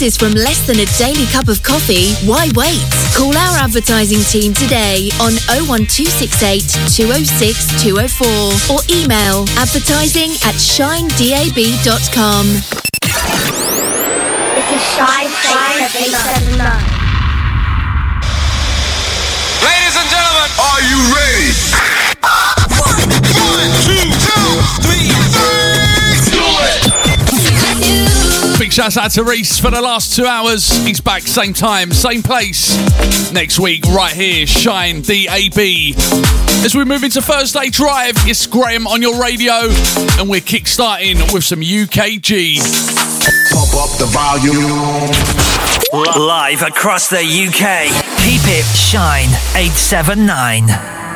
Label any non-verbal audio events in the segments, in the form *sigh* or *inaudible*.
prices from less than a daily cup of coffee, why wait? Call our advertising team today on 01268 206 204 or email advertising at shinedab.com. This is Shine Shine 879. Ladies and gentlemen, are you ready? One, two, two, three, Big shout out to Reese for the last two hours. He's back same time, same place. Next week, right here, Shine DAB. As we move into Thursday Drive, it's Graham on your radio, and we're kick-starting with some UKG. Pop up the volume. Live across the UK. Keep it Shine 879.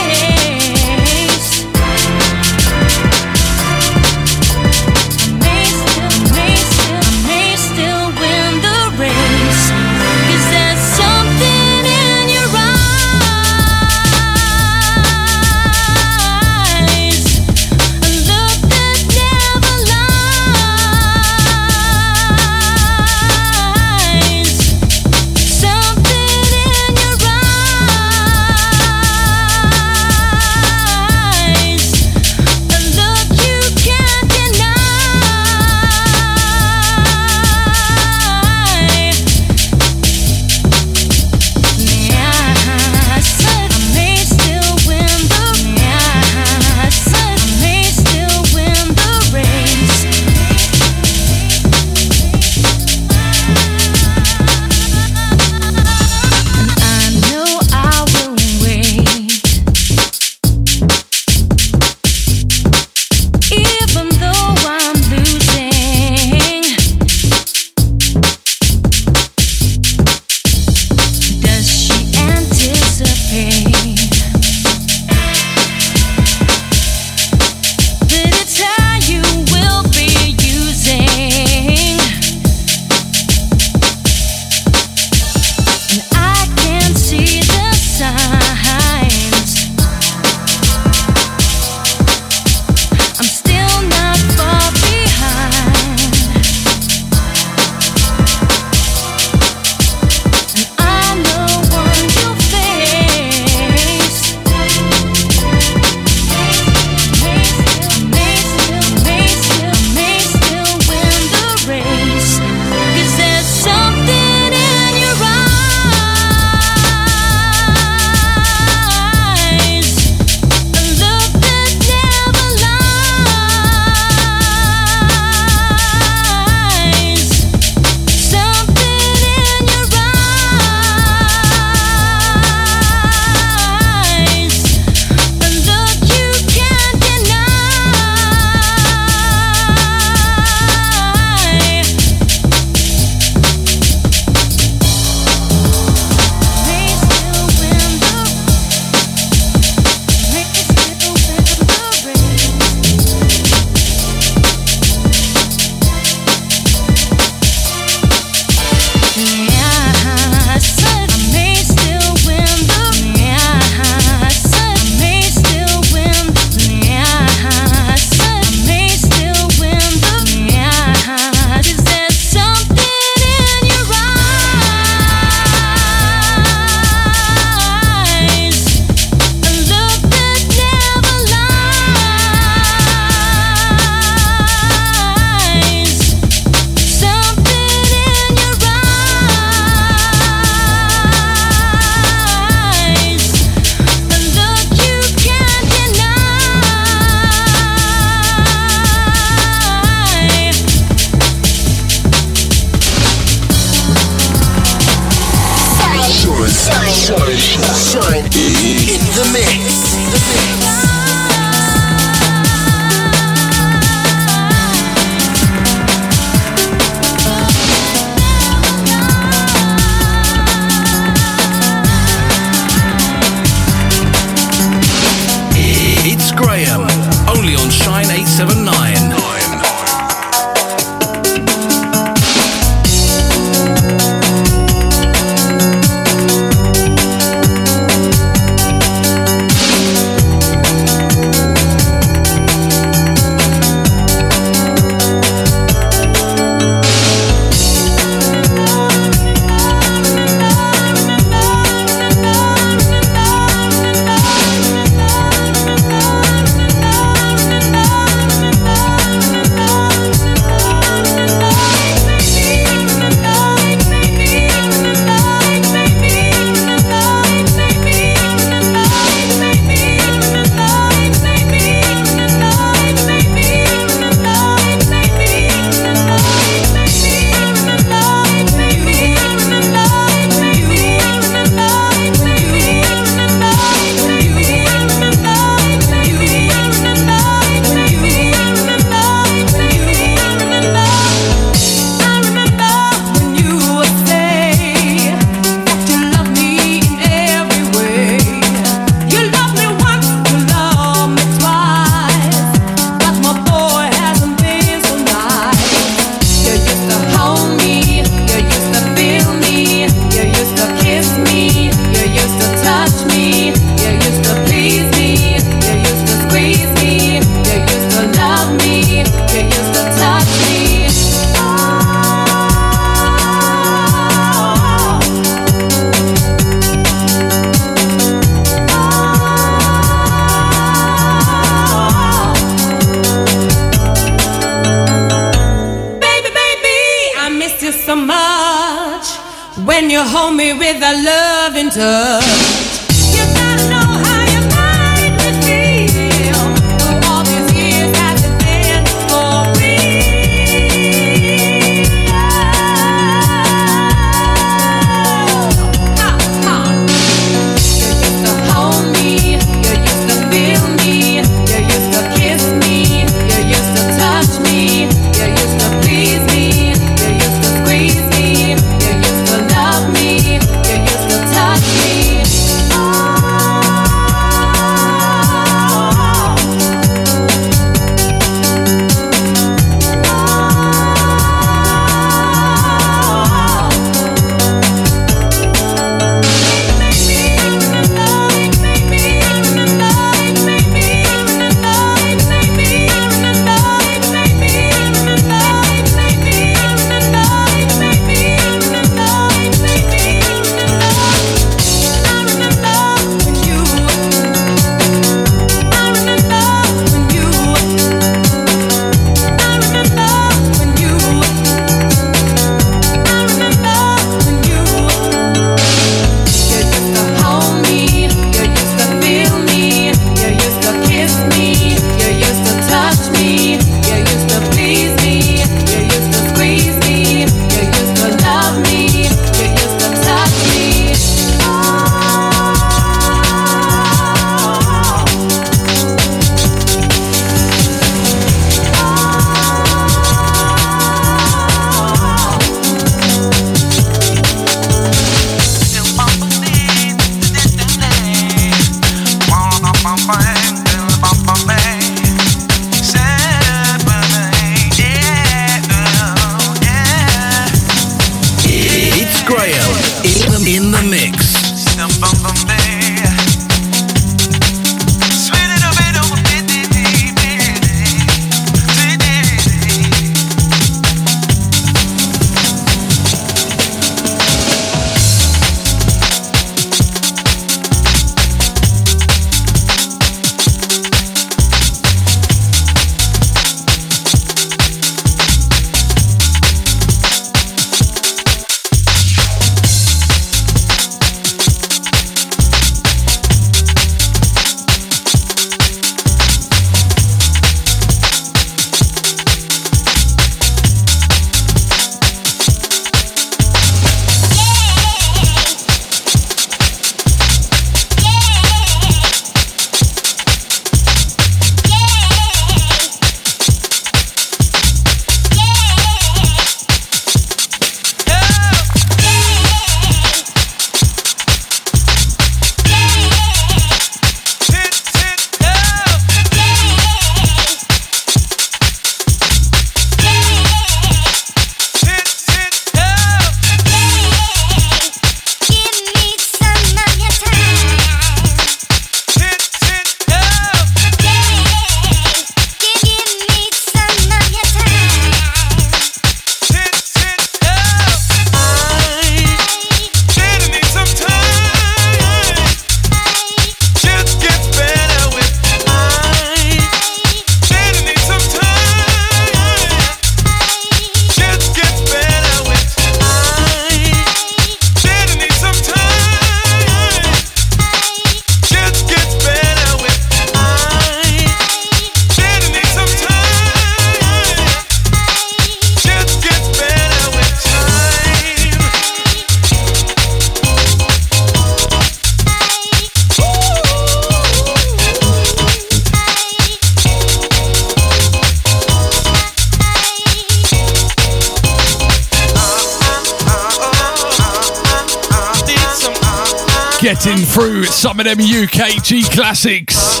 Them UKG classics.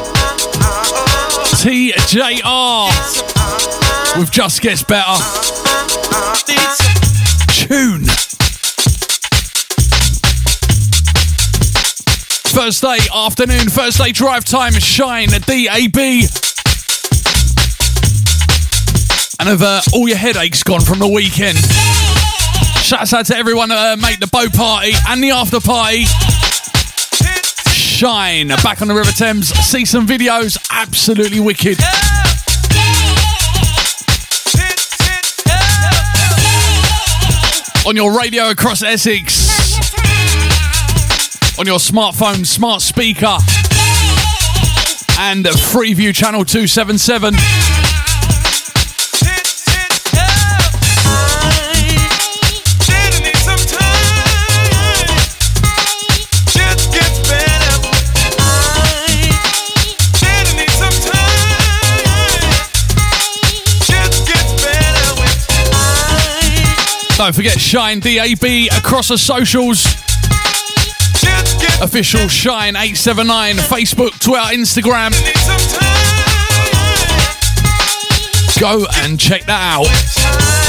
TJR with Just Gets Better. Tune. Thursday afternoon, Thursday drive time, Shine, DAB. And have uh, all your headaches gone from the weekend? Shouts out to everyone that uh, made the boat party and the after party. Shine back on the River Thames. See some videos, absolutely wicked. On your radio across Essex, on your smartphone, smart speaker, and Freeview Channel 277. Don't forget Shine DAB across the socials. Official Shine 879, Facebook, Twitter, Instagram. Go and check that out.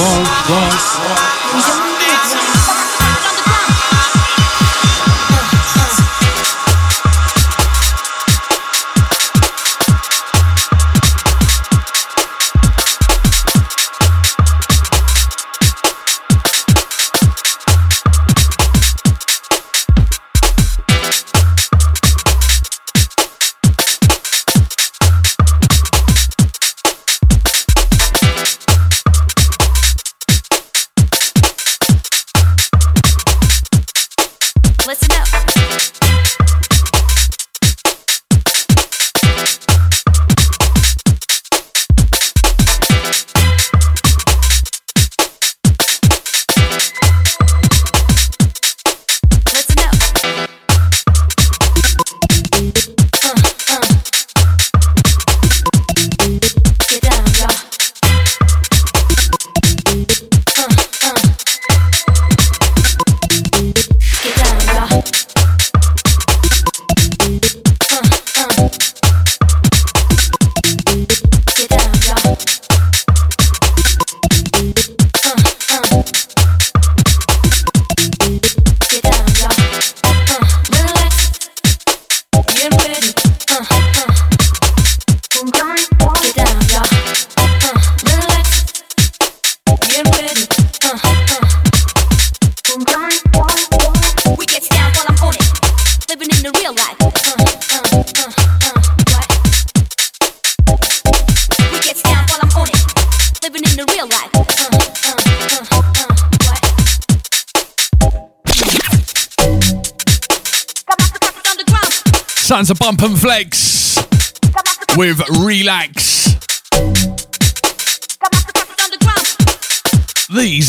Air? Yes,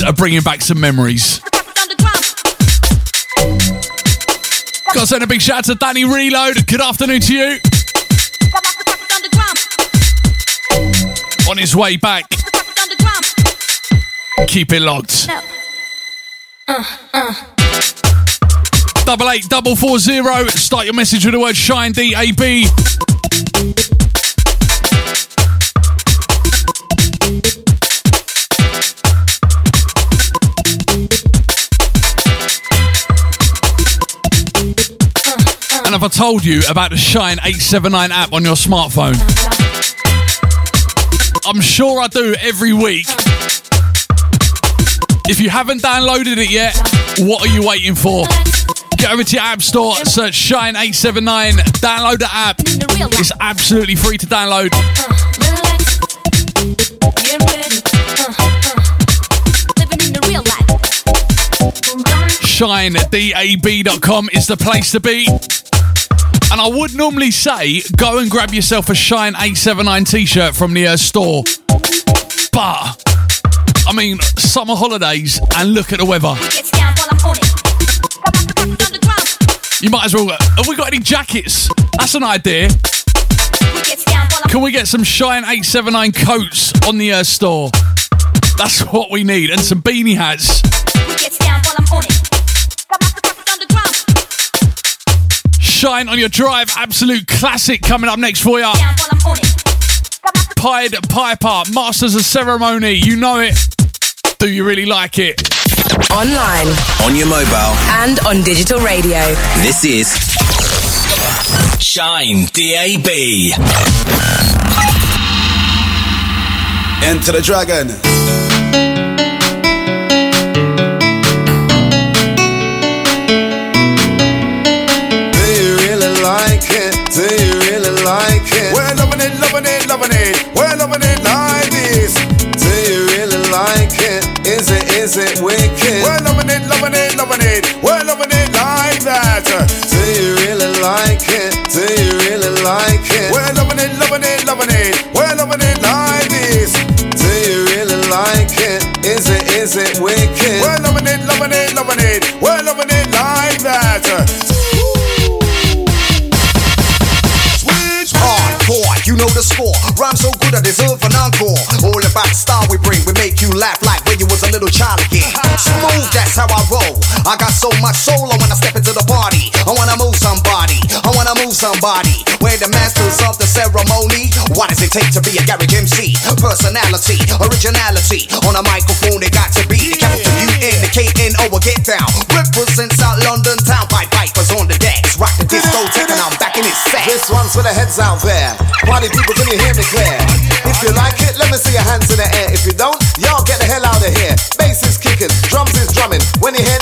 Are bringing back some memories. Got to send a big shout out to Danny Reload. Good afternoon to you. On his way back. Keep it locked. Double eight double four zero. Start your message with the word shine D A B. And have I told you about the Shine 879 app on your smartphone? I'm sure I do every week. If you haven't downloaded it yet, what are you waiting for? Get over to your app store, search Shine 879, download the app. It's absolutely free to download. Life. ShineDAB.com is the place to be. And I would normally say go and grab yourself a Shine 879 t shirt from the uh, store. But, I mean, summer holidays and look at the weather. We get down while I'm on it. Got my success underground. You might as well. Have we got any jackets? That's an idea. We get down while I'm Can we get some Shine 879 coats on the uh, store? That's what we need. And some beanie hats. Shine on your drive. Absolute classic coming up next for you. Down while I'm on it. Got my Pied Piper, Masters of Ceremony. You know it. Do you really like it? Online On your mobile, and on digital radio. this is Shine DAB. Enter the dragon. Is it wicked? We're loving it, loving it, loving it. We're loving it like that. Do you really like it? Do you really like it? We're loving it, loving it, loving it. We're loving it like this. Do you really like it? Is it, is it wicked? We're loving it, loving it, loving it. We're loving it like that. Switch Hardcore, you know the score. Rhyme so good I deserve an encore. All about the style we bring, we make you laugh like when you was a little child again. Smooth, that's how I roll. I got so much soul when I step into the party. I wanna move somebody, I wanna move somebody. We're the masters of the ceremony. What does it take to be a garage MC? Personality, originality. On a microphone, it got to be the capital U N, the K N O. Get down. Represent South London town. Pied Piper's on the decks. Rock the disco, taking on back in his set. This one's for the heads out there. Party people, can you hear me clear? If you like let me see your hands in the air. If you don't, y'all get the hell out of here. Bass is kicking, drums is drumming. When you hear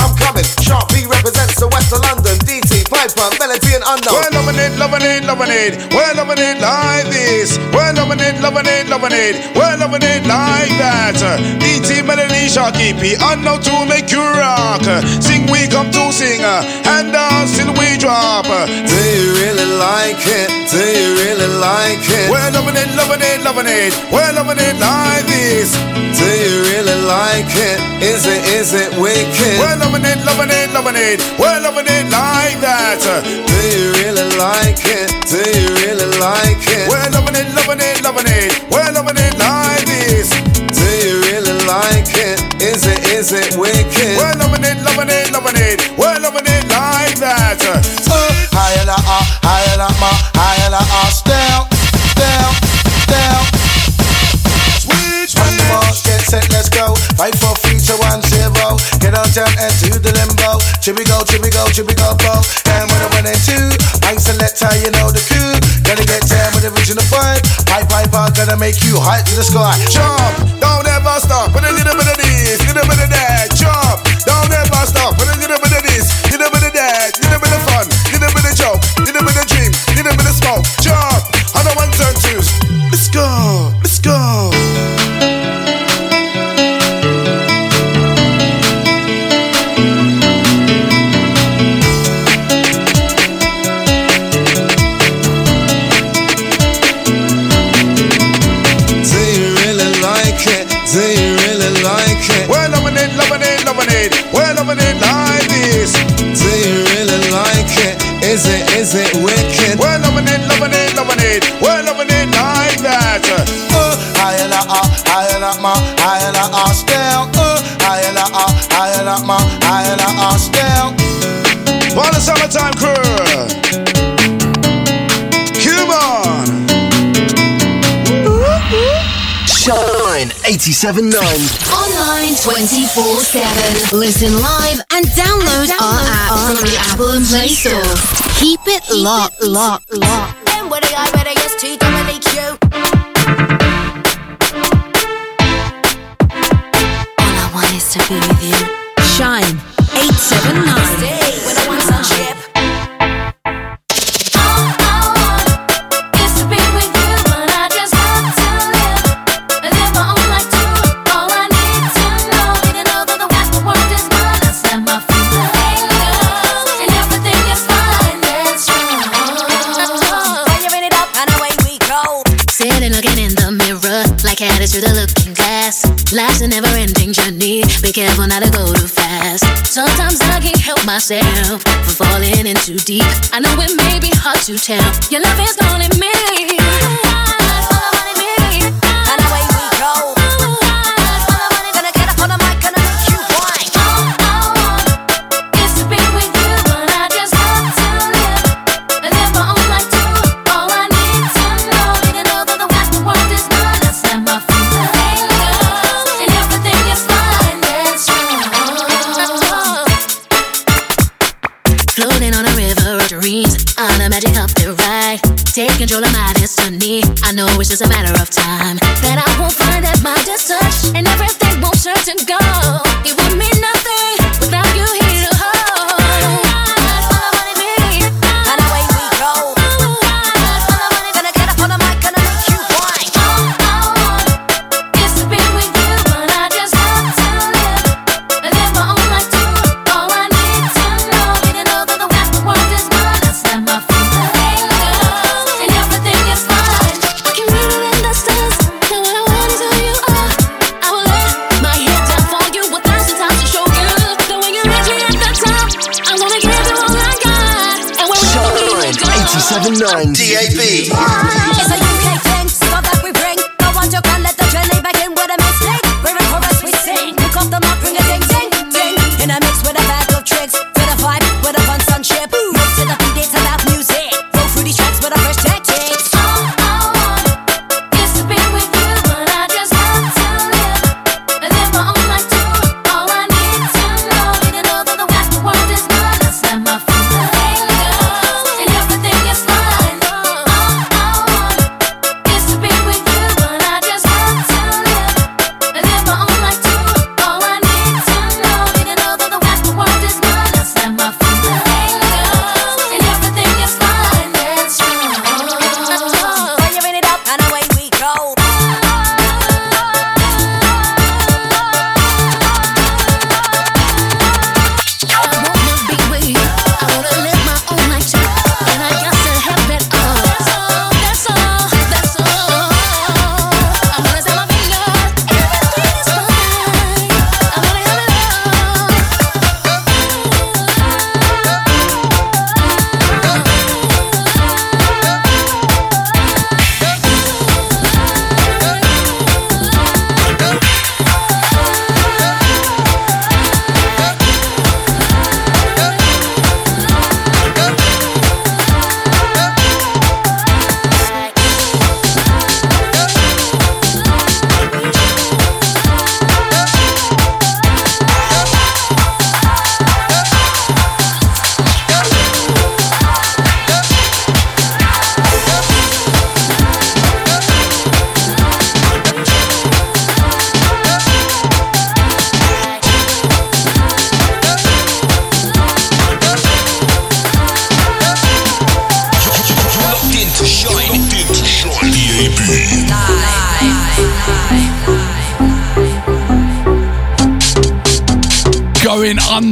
I'm coming. Sharky P represents the west of London. DT, Piper, Melody and Unknown. Loving it, loving it, loving it. We're loving it like this. We're loving it, loving it, loving it. We're loving it like that. DT, Melody, Sharky P, Unknown to make you rock. Sing, we come to sing. And dance till we drop. Do you really like it? Do you really like it? We're loving it, loving it, loving it. We're loving it like this. Do you really like it? Is it, is it wicked? We're loving it, loving it, loving it. We're loving it like that. Do you really like it? Do you really like it? We're loving it, loving it, loving it. We're loving it like this. Do you really like it? Is it, is it wicked? We're loving it, loving it, loving it. We're loving it like that. Higher la ah, higher la ma, higher on jump and to the limbo. Chippy go, chippy go, chippy go, go? And when I went in two, I select how you know the coup. Gonna get down with the original vibe. Pipe, pipe, I'm gonna make you high to the sky. Jump, don't ever stop. With a little bit of this, little bit of that. Jump, don't ever stop. With a it wicked? We're loving it, loving it, loving it. We're loving it like that. Uh, I and I, I and I, my, I and I, I still. Uh, I and I, I and I, my, I and I, I still. For the summertime crew. 879. Online 24 7. Listen live and download, and download our app from the Apple and Play Store. Keep it Keep locked, it locked, locked. All I want is to be with you. Shine 879. myself for falling in too deep. I know it may be hard to tell. Your love is gonna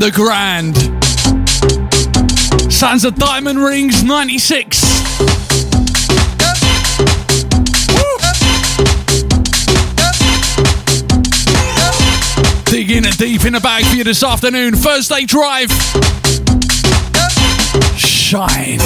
the grand. sounds of Diamond Rings 96. Digging it deep in the bag for you this afternoon. Thursday drive. Shine.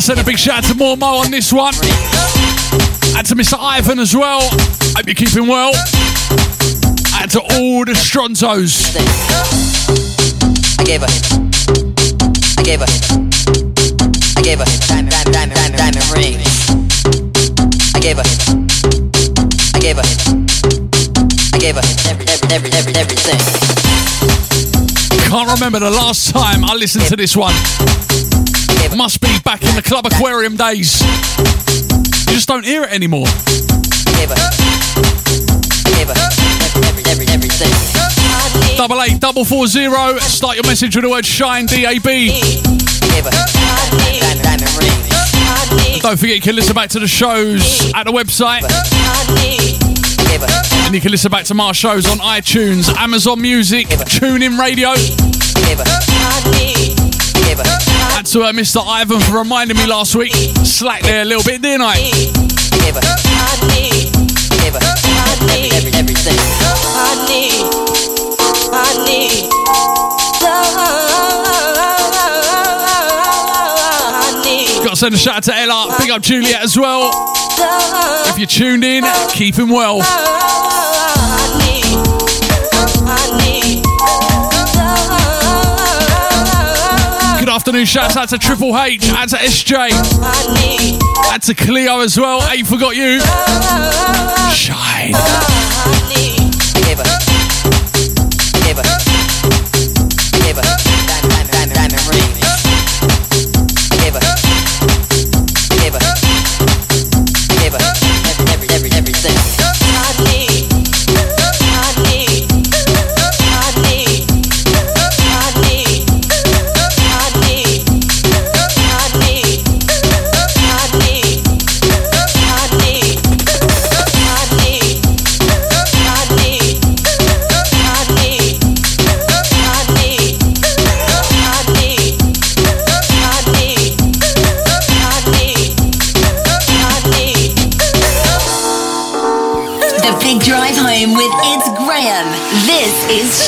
Gotta send a big shout out to more Mo on this one. And to Mr. Ivan as well. Hope you're keeping well. And to all the Strontos. I gave her. I gave her. I gave her diamond, diamond, diamond, diamond, diamond ring. I gave her. I gave her. I gave her every, every, every, every, everything. Can't remember the last time I listened to this one. Must be back in the Club Aquarium days. You just don't hear it anymore. Double eight double four zero. Start your message with the word shine DAB. Gave her diamond, diamond ring. Don't forget you can listen back to the shows at the website. And you can listen back to my shows on iTunes, Amazon Music, TuneIn Radio. Gave her. Gave her. And to uh, Mr. Ivan for reminding me last week. Slack there a little bit, didn't I? Every, everything. I need. I need. I. Got to send a shout out to Ella. Big up Juliet as well. If you're tuned in, keep him well. Good afternoon, shouts out to Triple H and to SJ and to Cleo as well. Ain't forgot you. Shine. Gave her. Gave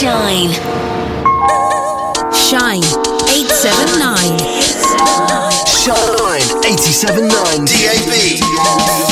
Shine. Shine 879. Shine 87.9 DAB.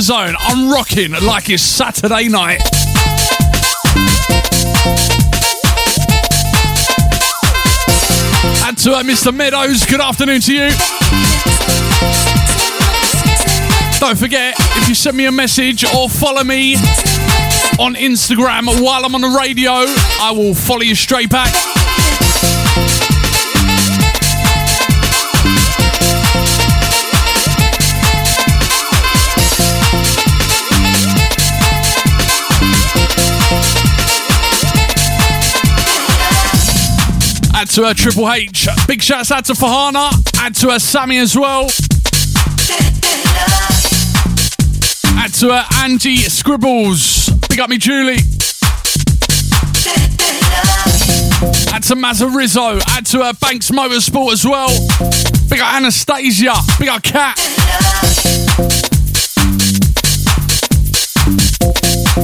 Zone. I'm rocking like it's Saturday night. And to uh, Mr. Meadows, good afternoon to you. Don't forget, if you send me a message or follow me on Instagram while I'm on the radio, I will follow you straight back. To her Triple H. Big shouts out to Fahana. Add to her Sammy as well. Add to her Angie Scribbles. Big up me Julie. Add to Mazza Rizzo. Add to her Banks Motorsport as well. Big up Anastasia. Big up Cat.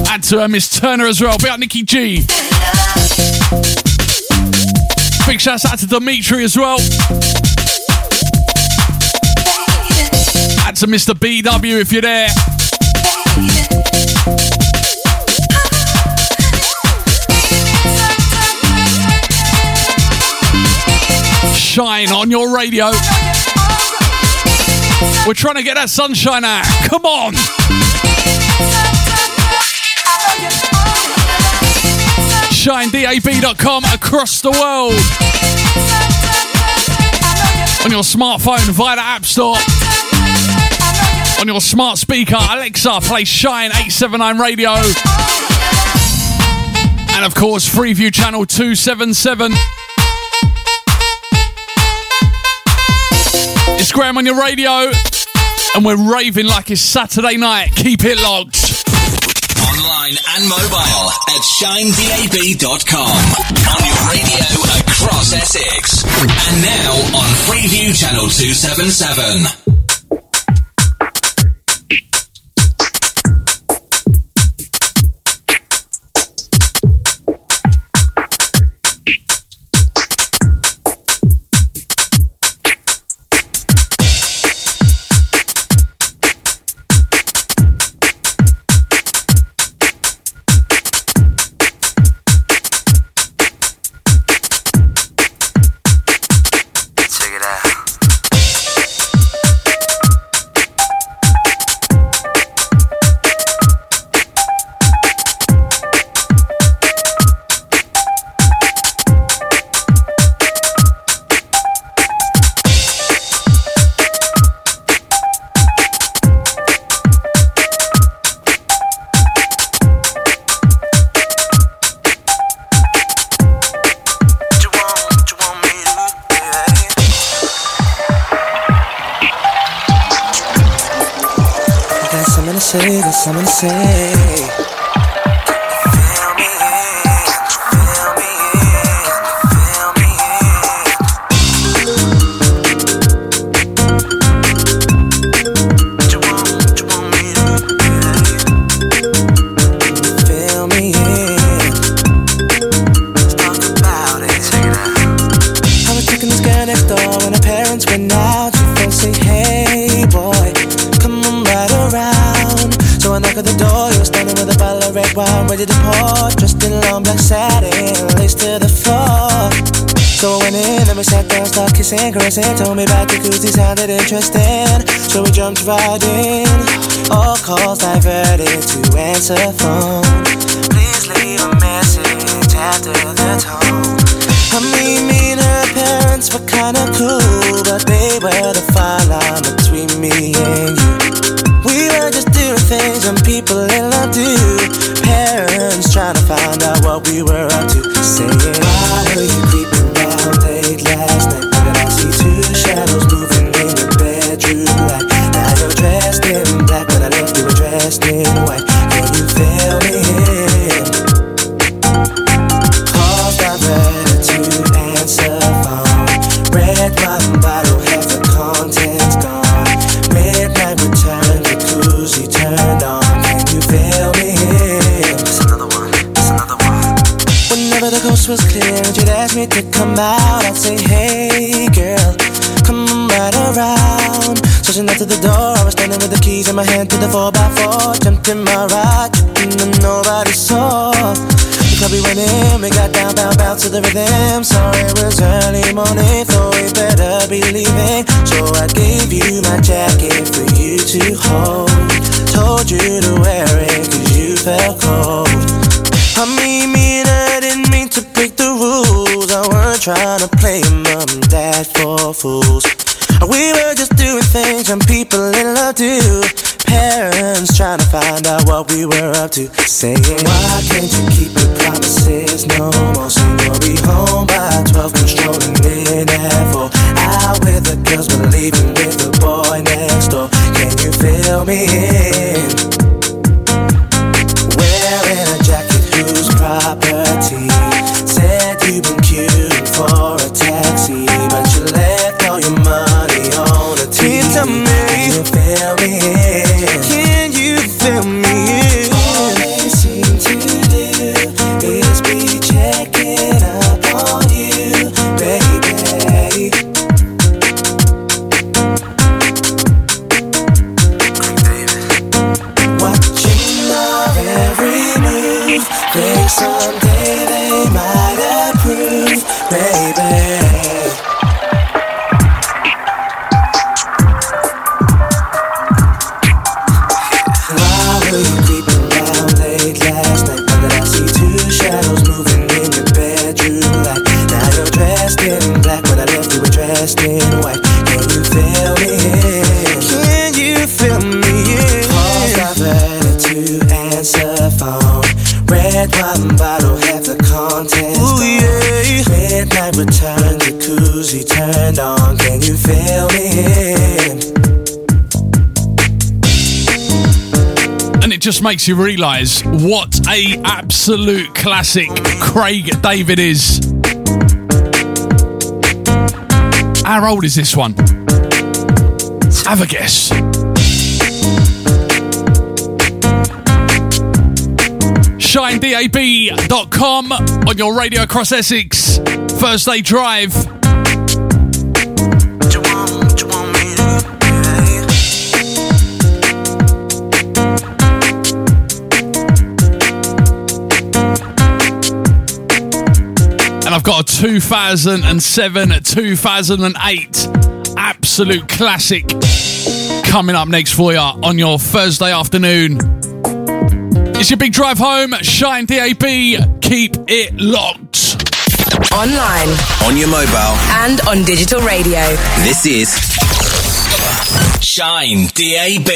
Add to her Miss Turner as well. Big up Nikki G. Big shouts out to Dimitri as well. Add to Mr. BW if you're there. Shine on your radio. We're trying to get that sunshine out. Come on. shinedab.com across the world. On your smartphone via the App Store. On your smart speaker, Alexa, play Shine 879 Radio. And of course, Freeview Channel 277. It's Graham on your radio, and we're raving like it's Saturday night. Keep it locked online and mobile at shinedab.com. On your radio across Essex. And now on Freeview Channel 277. try felt cold. I mean, me I didn't mean to break the rules. I weren't trying to play mom and dad for fools. We were just doing things and people in love do. Parents trying to find out what we were up to. Saying, Why can't you keep your promises no more? So you'll be home by 12, controlling in at 4. Out with the girls, but leaving with the boy next door. Can you feel me in? something turned on. Can you feel me? And it just makes you realise what a absolute classic Craig David is. How old is this one? Have a guess. ShineDAB.com on your radio across Essex. Thursday drive. Got a 2007 2008 absolute classic coming up next for you on your Thursday afternoon. It's your big drive home, Shine DAB. Keep it locked. Online On your mobile. and on digital radio. This is Shine DAB.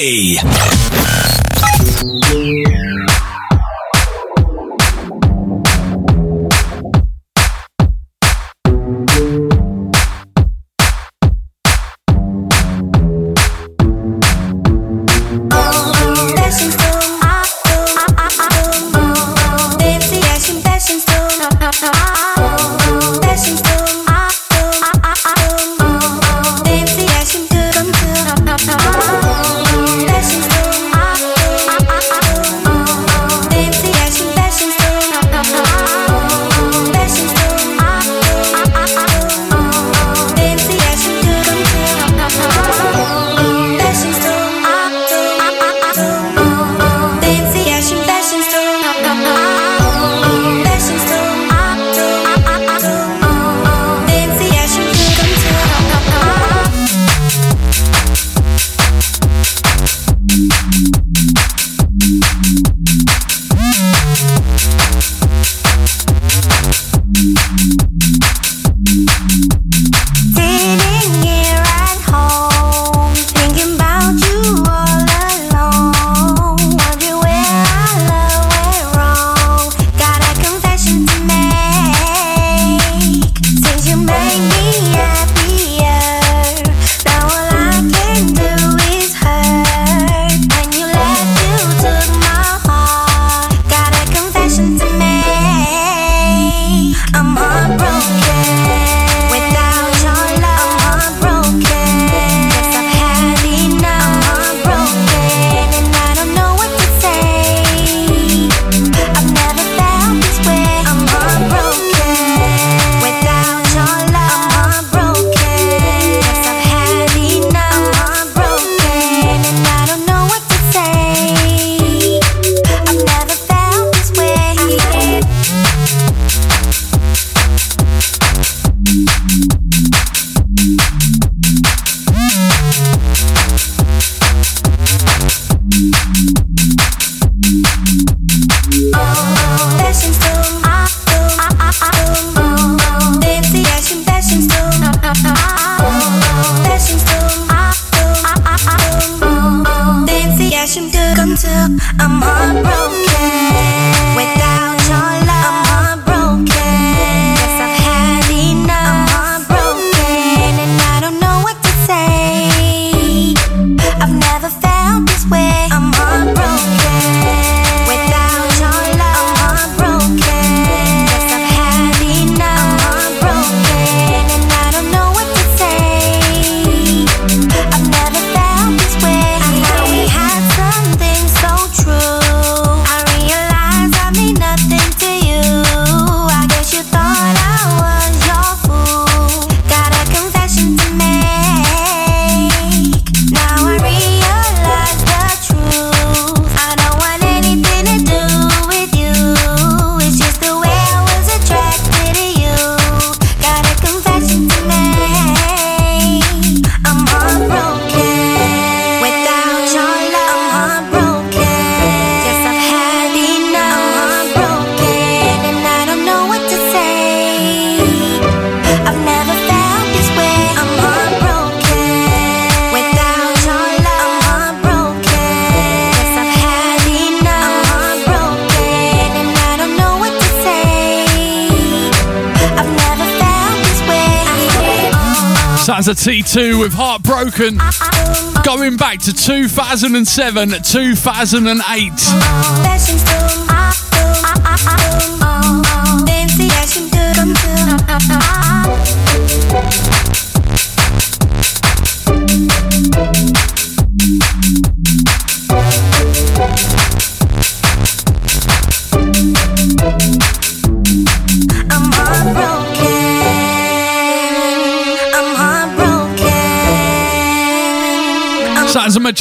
Going back to 2007, 2008.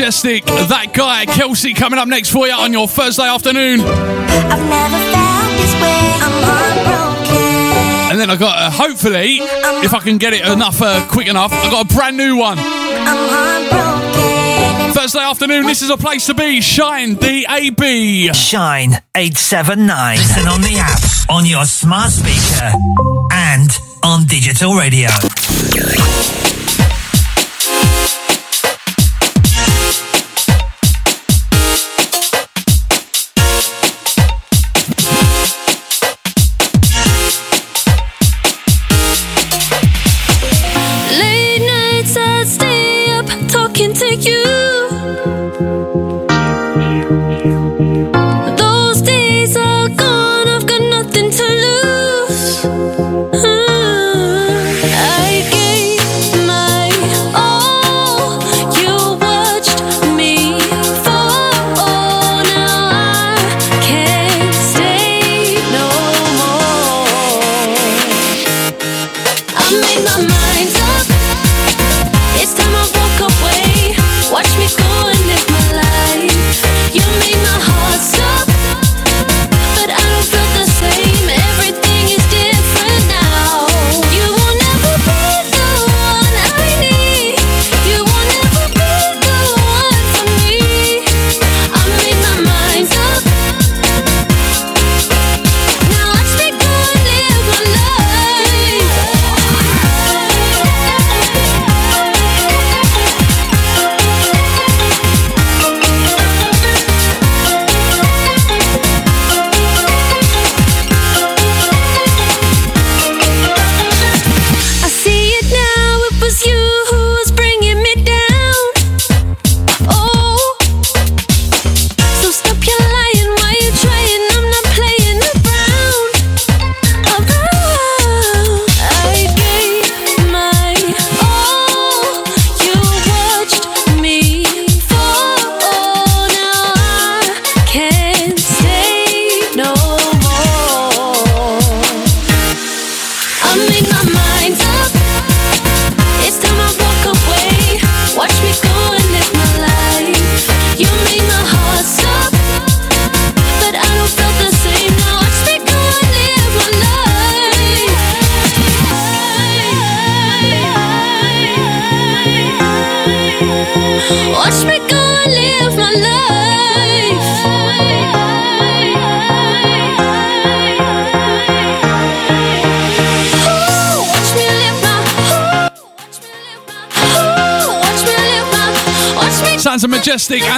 Majestic, that guy, Kelsey, coming up next for you on your Thursday afternoon. And then I got, uh, hopefully, if I can get it enough, uh, quick enough, I got a brand new one. Thursday afternoon, this is a place to be. Shine DAB. Shine 879. Listen on the app, on your smart speaker, and on digital radio.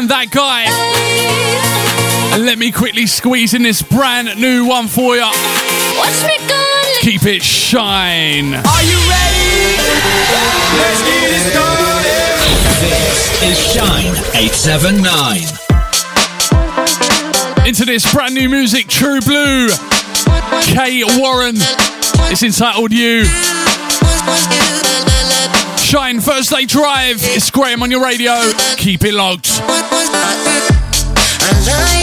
and that guy. And let me quickly squeeze in this brand new one for you. Keep it shine. Are you ready? Let's get This is Shine 879. Into this brand new music, True Blue. Kay Warren. It's entitled You. Shine Thursday Drive. It's Graham on your radio. Keep it locked love.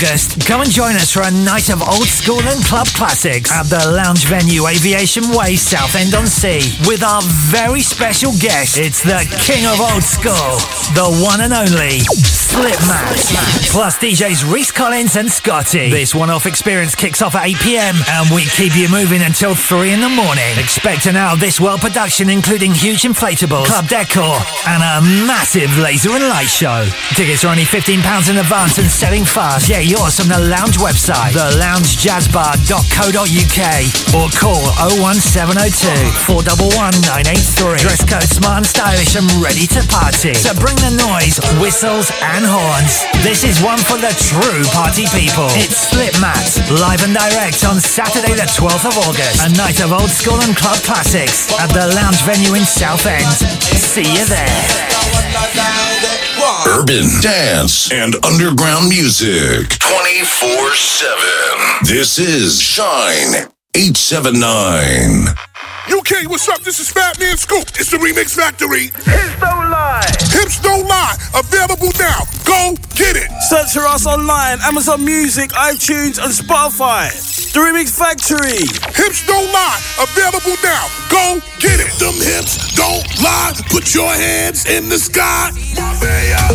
August, come and join us for a night of old school and club classics at the lounge venue Aviation Way, Southend on Sea, with our very special guest. It's the king of old school, the one and only Slipmat. Plus DJs Reese Collins and Scotty. This one-off experience kicks off at 8 p.m. and we keep you moving until 3 in the morning. Expect an hour of this world production, including huge inflatables, club decor, and a massive laser and light show. Tickets are only £15 in advance and selling fast. Get yours from the lounge website, theloungejazzbar.co.uk, or call 01702 411 983. Dress code smart and stylish and ready to party. So bring the noise, whistles, and horns. This is one for the true party people. It's Slipmat, live and direct on Saturday, the 12th of August. A night of old school and club classics at the lounge venue in Southend. See you there. Urban, dance, and underground music 24 7. This is Shine 879. UK, what's up? This is Fat Man Scoop. It's the Remix Factory. Hips don't lie. Hips don't lie. Available now. Go get it. Search for us online, Amazon Music, iTunes, and Spotify. The Remix Factory. Hips don't lie. Available now. Go get it. Them hips don't lie. Put your hands in the sky. Marbella,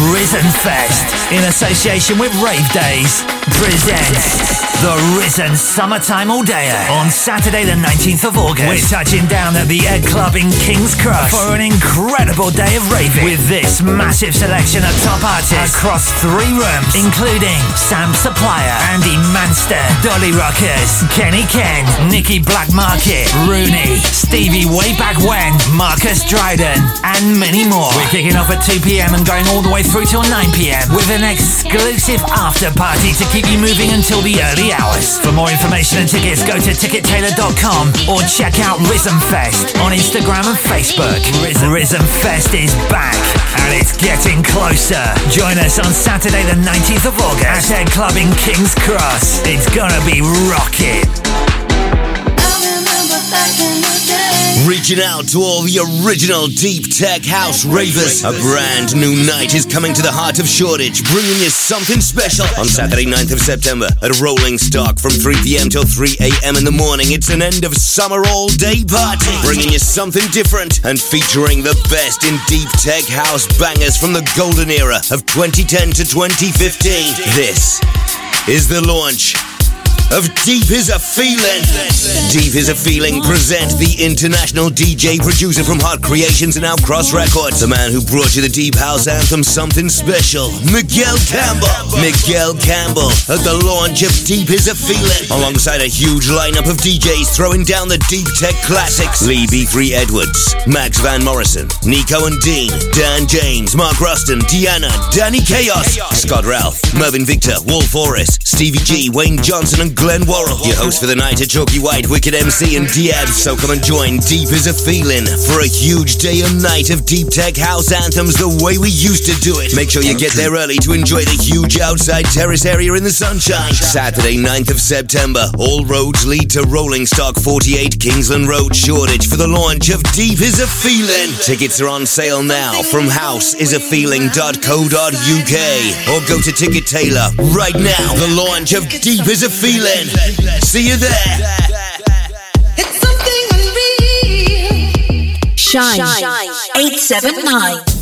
Risen Fest, in association with Rave Days, presents the Risen Summertime All Dayer on Saturday, the 19th of August. We're touching down at the Egg Club in King's Cross for an incredible day of raving with this massive selection of top artists across three rooms, including Sam Supplier, Andy Manston, Dolly Rockers, Kenny Ken, Nicky Blackmarket, Rooney, Stevie Way Back When, Marcus Dryden, and many more. We're kicking off at 2 p.m. and going all the way through till 9 p.m. with an exclusive after party to keep you moving until the early hours. For more information and tickets, go to tickettailor.com or check out Risen Fest on Instagram and Facebook. Risen Fest is back and it's getting closer. Join us on Saturday, the 19th of August at Egg Club in King's Cross. It's gonna be rocking. Reaching out to all the original deep tech house ravers. A brand new night is coming to the heart of Shoreditch, bringing you something special on Saturday, 9th of September at Rolling Stock from 3 p.m. till 3 a.m. in the morning. It's an end of summer all day party, bringing you something different and featuring the best in deep tech house bangers from the golden era of 2010 to 2015. This is the launch of Deep is a Feeling. Deep is a Feeling present the international DJ producer from Hot Creations and Outcross Records, the man who brought you the Deep House anthem Something Special, Miguel Campbell. Miguel Campbell at the launch of Deep is a Feeling, alongside a huge lineup of DJs throwing down the deep tech classics. Lee B3 Edwards, Max Van Morrison, Nico and Dean, Dan James, Mark Ruston, Deanna, Danny Chaos, Scott Ralph, Mervyn Victor, Wolf Forrest, Stevie G, Wayne Johnson, and Glenn Worrell. Your host for the night are Chalky White, Wicked MC, and Diab. So come and join Deep is a Feeling for a huge day and night of deep tech house anthems the way we used to do it. Make sure you get there early to enjoy the huge outside terrace area in the sunshine. Saturday, 9th of September. All roads lead to Rolling Stock 48 Kingsland Road, Shoreditch for the launch of Deep is a Feeling. Tickets are on sale now from houseisaFeeling.co.uk or go to Ticket Tailor right now. The launch of Deep is a Feeling. See you there. Shine. 879.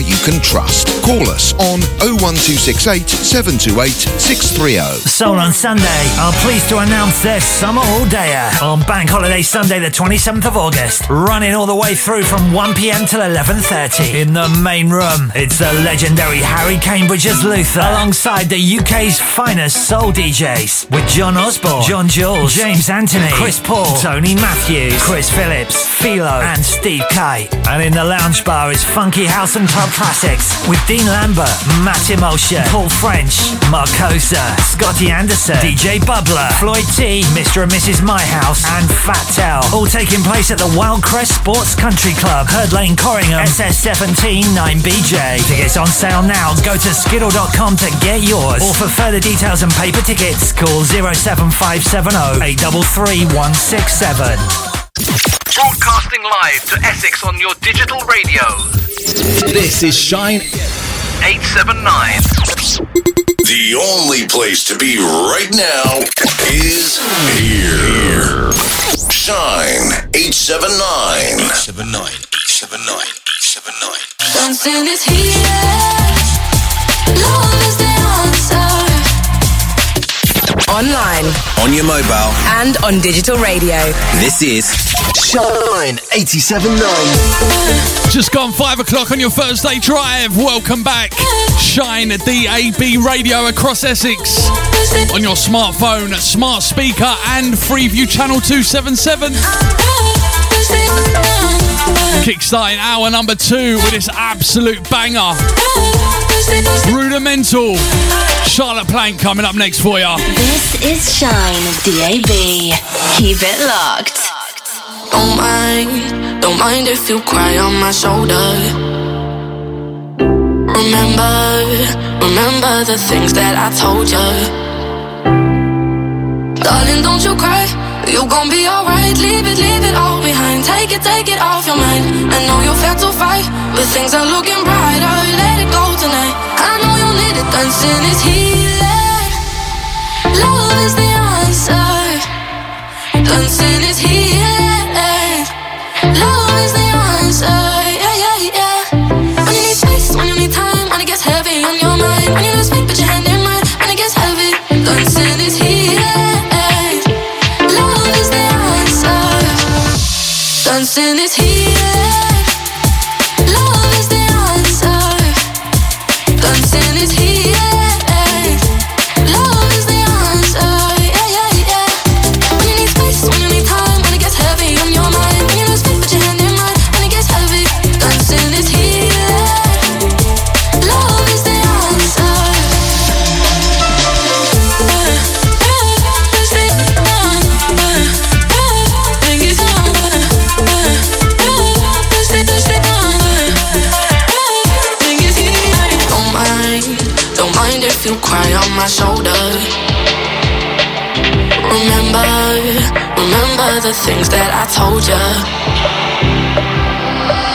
you can trust. Call us on 01268 728 630. Soul on Sunday are pleased to announce their summer all dayer on Bank Holiday Sunday, the 27th of August, running all the way through from 1 pm till 11.30 in the main room. It's the legendary Harry Cambridge as Luther alongside the UK's finest soul DJs with John Osborne, John Jules, James Anthony, Chris Paul, Tony Matthews, Chris Phillips, Philo, and Steve K. And in the lounge bar is funky house and club classics with Dean Lambert, Matt Emulsion, Paul French, Marcosa, Scotty Anderson, DJ Bubbler, Floyd T, Mr. and Mrs. My House, and Fat Tell. All taking place at the Wildcrest Sports Country Club, Herd Lane, Corringham, SS17 9BJ. Tickets on sale now. Go to skiddle.com to get yours. Or for further details and paper tickets, call 07570 833 167. Broadcasting live to Essex on your digital radio. This is Shine 879. The only place to be right now is here. Shine 879. 879. 879. 879. Dancing is here. Love is the answer. Online On your mobile. and on digital radio. This is Shine 87.9. Just gone five o'clock on your Thursday drive. Welcome back. Shine DAB radio across Essex on your smartphone, smart speaker, and Freeview channel 277. Kickstarting hour number two with this absolute banger. Rudimental. Charlotte Plank coming up next for you. This is Shine DAB. Keep it locked. Don't mind, don't mind if you cry on my shoulder. Remember, remember the things that I told you. Darling, don't you cry. You gon' be alright. Leave it, leave it all behind. Take it, take it off your mind. I know you felt to fight, but things are looking brighter. Let it go Dancing is healing. Love is the answer. Dancing is healing. Love is the answer. Yeah, yeah, yeah. When you need space, when you need time, when it gets heavy on your mind, when you lose faith, put your hand in mine, when it gets heavy. Dancing is healing. Love is the answer. Dancing is healing. The things that I told you.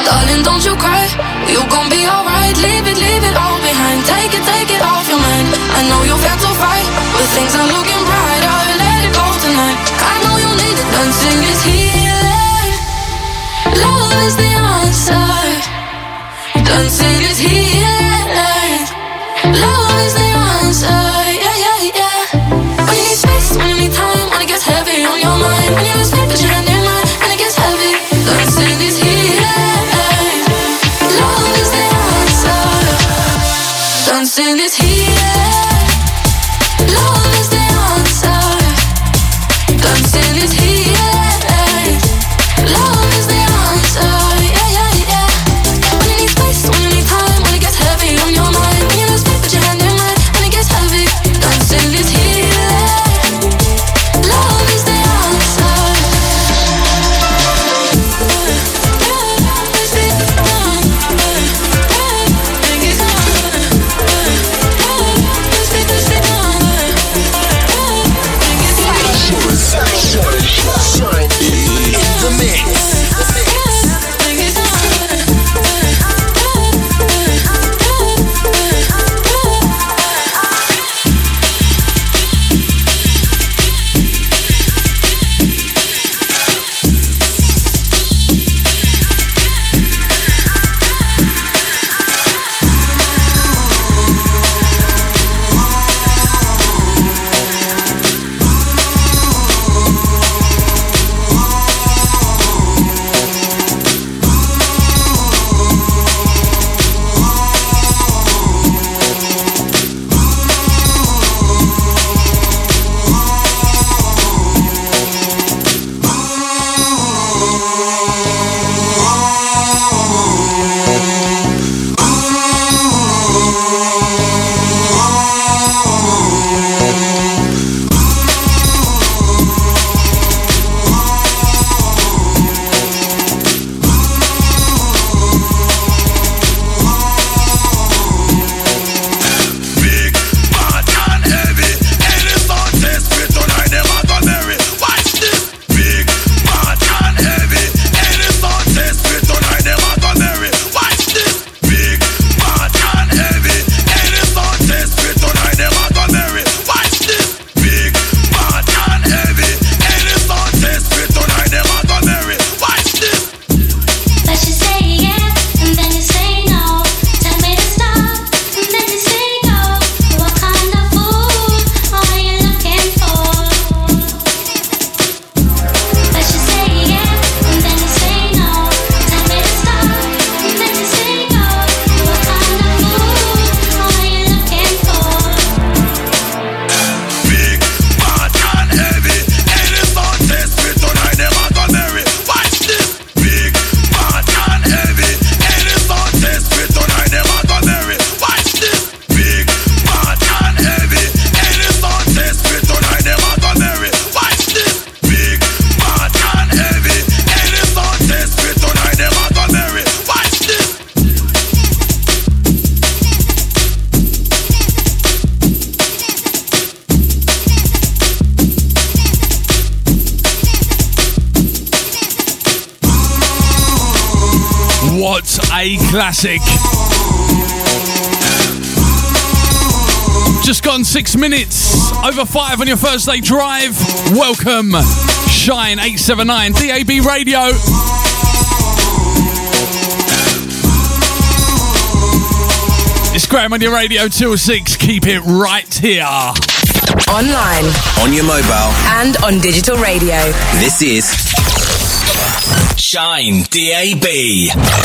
Darling, don't you cry. You gon' be alright. Leave it, leave it all behind. Take it, take it off your mind. I know you're felt to fight, but things are looking brighter. Let it go tonight. I know you need it. Dancing is healing. Love is the answer. Dancing is healing. Love is the answer. Yeah, yeah, yeah. When you need space, when you need time, when it gets heavy on your mind, when you six minutes over five on your Thursday drive. Welcome, Shine 879 DAB Radio. It's Graham on your radio till six. Keep it right here. Online, on your mobile, and on digital radio. This is Shine DAB.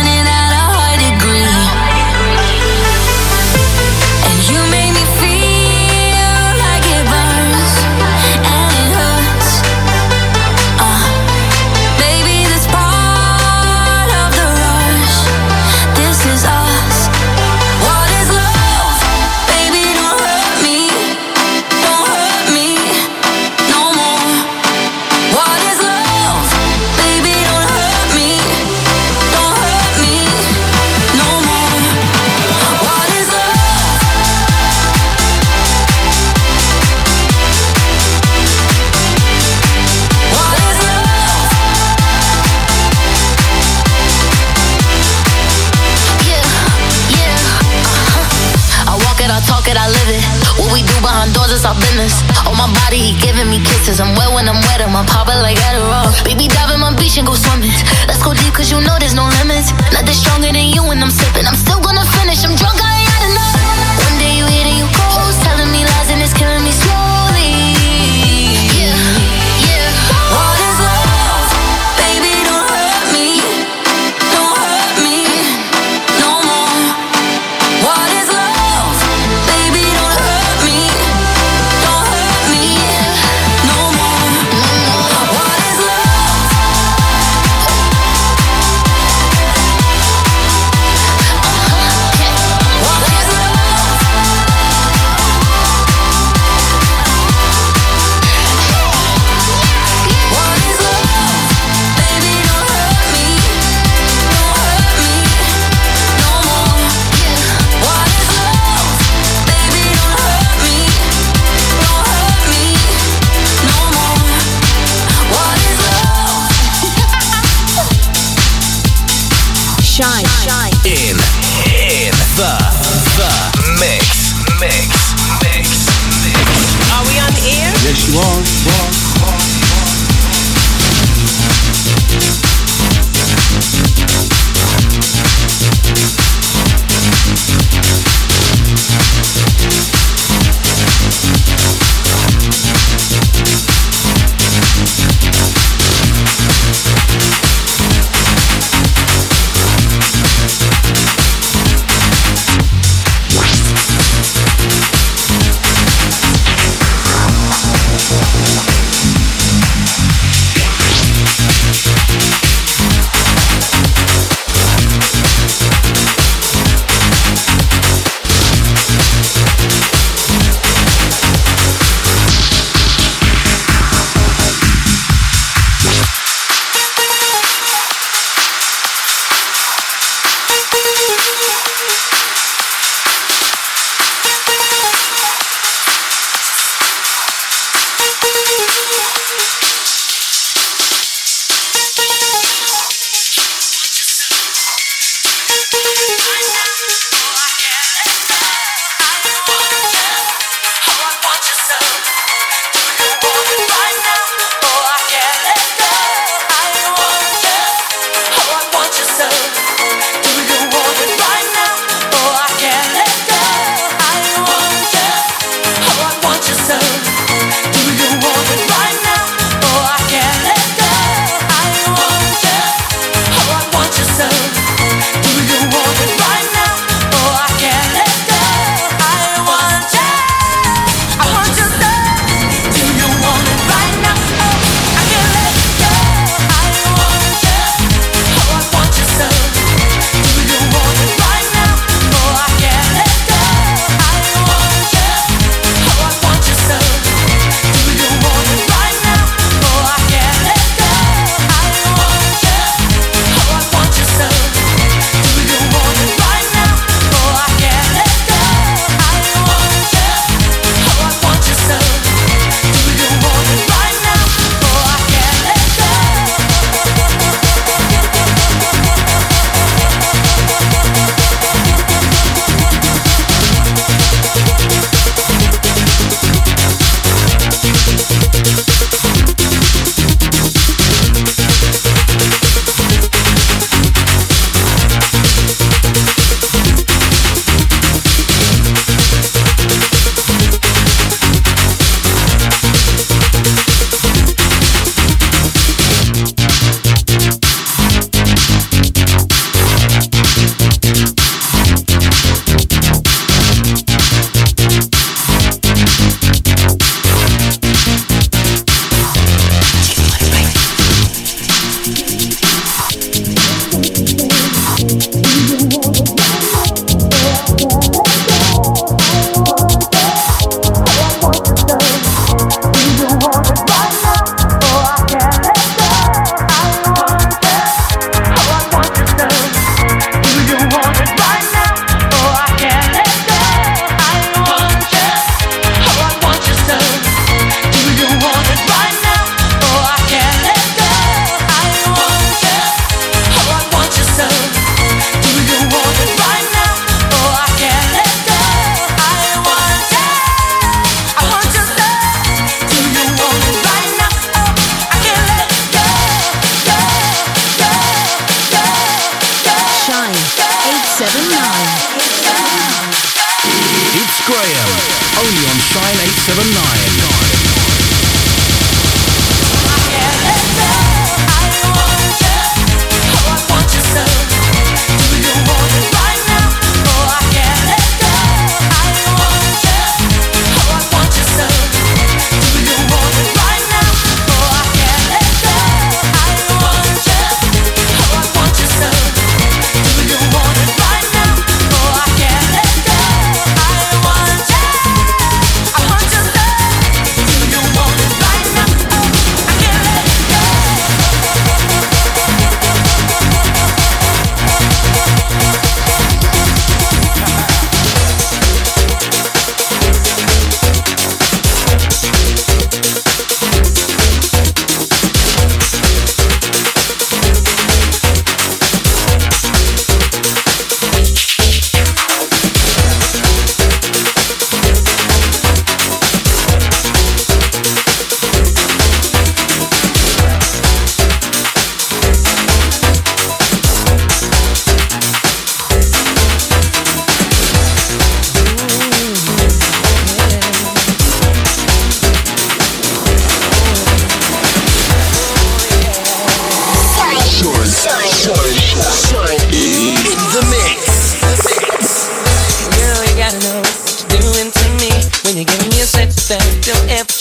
Cause I'm wet when I'm wet, I'm a popper like that.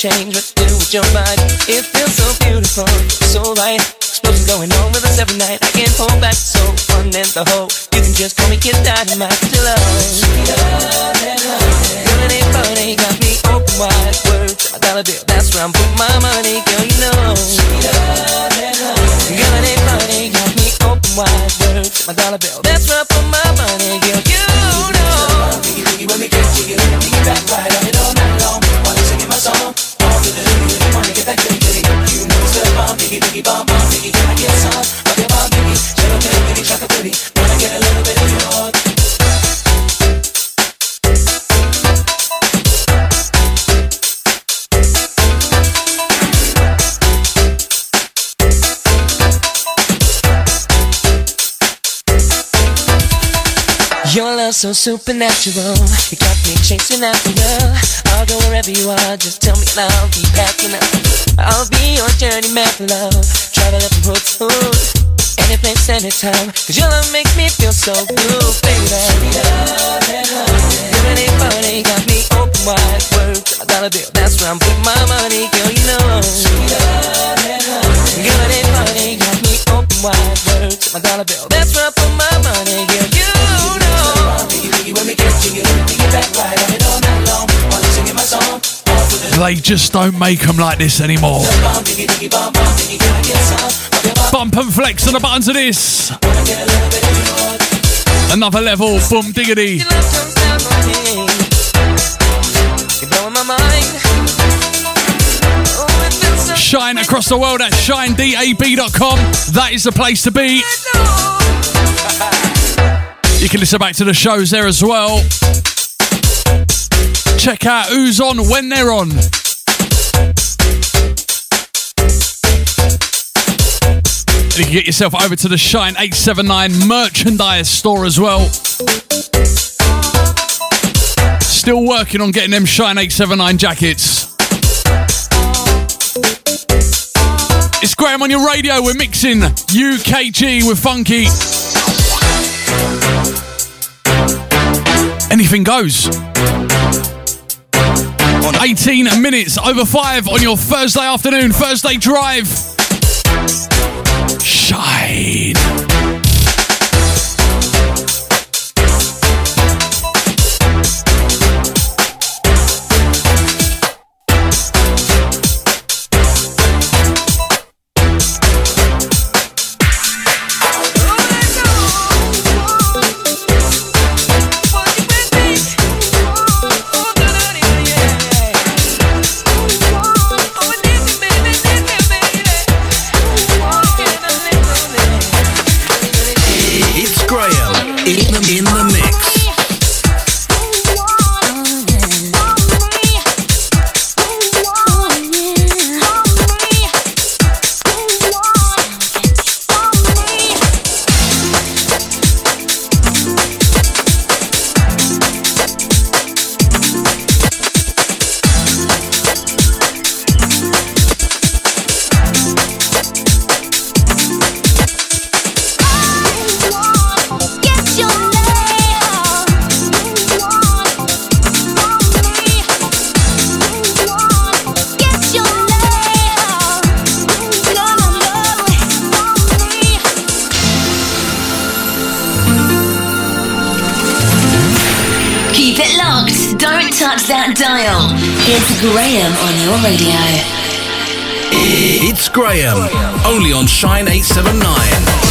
Change what you do with your body. It feels so beautiful, so right. Explosion going on with us every night. I can't hold back, so fun and the whole. You can just call me Kid Dynamite, your love. Girl, it ain't funny, got me open wide. Word to my dollar bill, that's where I'm putting my money, girl, you know. love, Girl, it ain't funny, got me open wide. Word to my dollar bill, that's where love so supernatural. You got me chasing after you. I'll go wherever you are. Just tell me and I'll be packing up. I'll be your journey map, love. Travel up from hood. Any place, anytime. Cause your love makes me feel so good, baby. You're an funny, got me open wide. Word to my dollar bill. That's where I'm putting my money, girl, you know. Girl, it ain't got me open wide. Word to my dollar bill. That's where I put my money, girl, you know. They just don't make them like this anymore. Bump and flex on the buttons of this. Another level, boom diggity. Shine across the world at shinedab.com. That is the place to be. You can listen back to the shows there as well. Check out who's on when they're on. You can get yourself over to the Shine 879 merchandise store as well. Still working on getting them Shine 879 jackets. It's Graham on your radio. We're mixing UKG with Funky. Anything goes. 18 minutes over 5 on your Thursday afternoon, Thursday drive. Shine. It's Graham on your radio. It's Graham, only on Shine 879.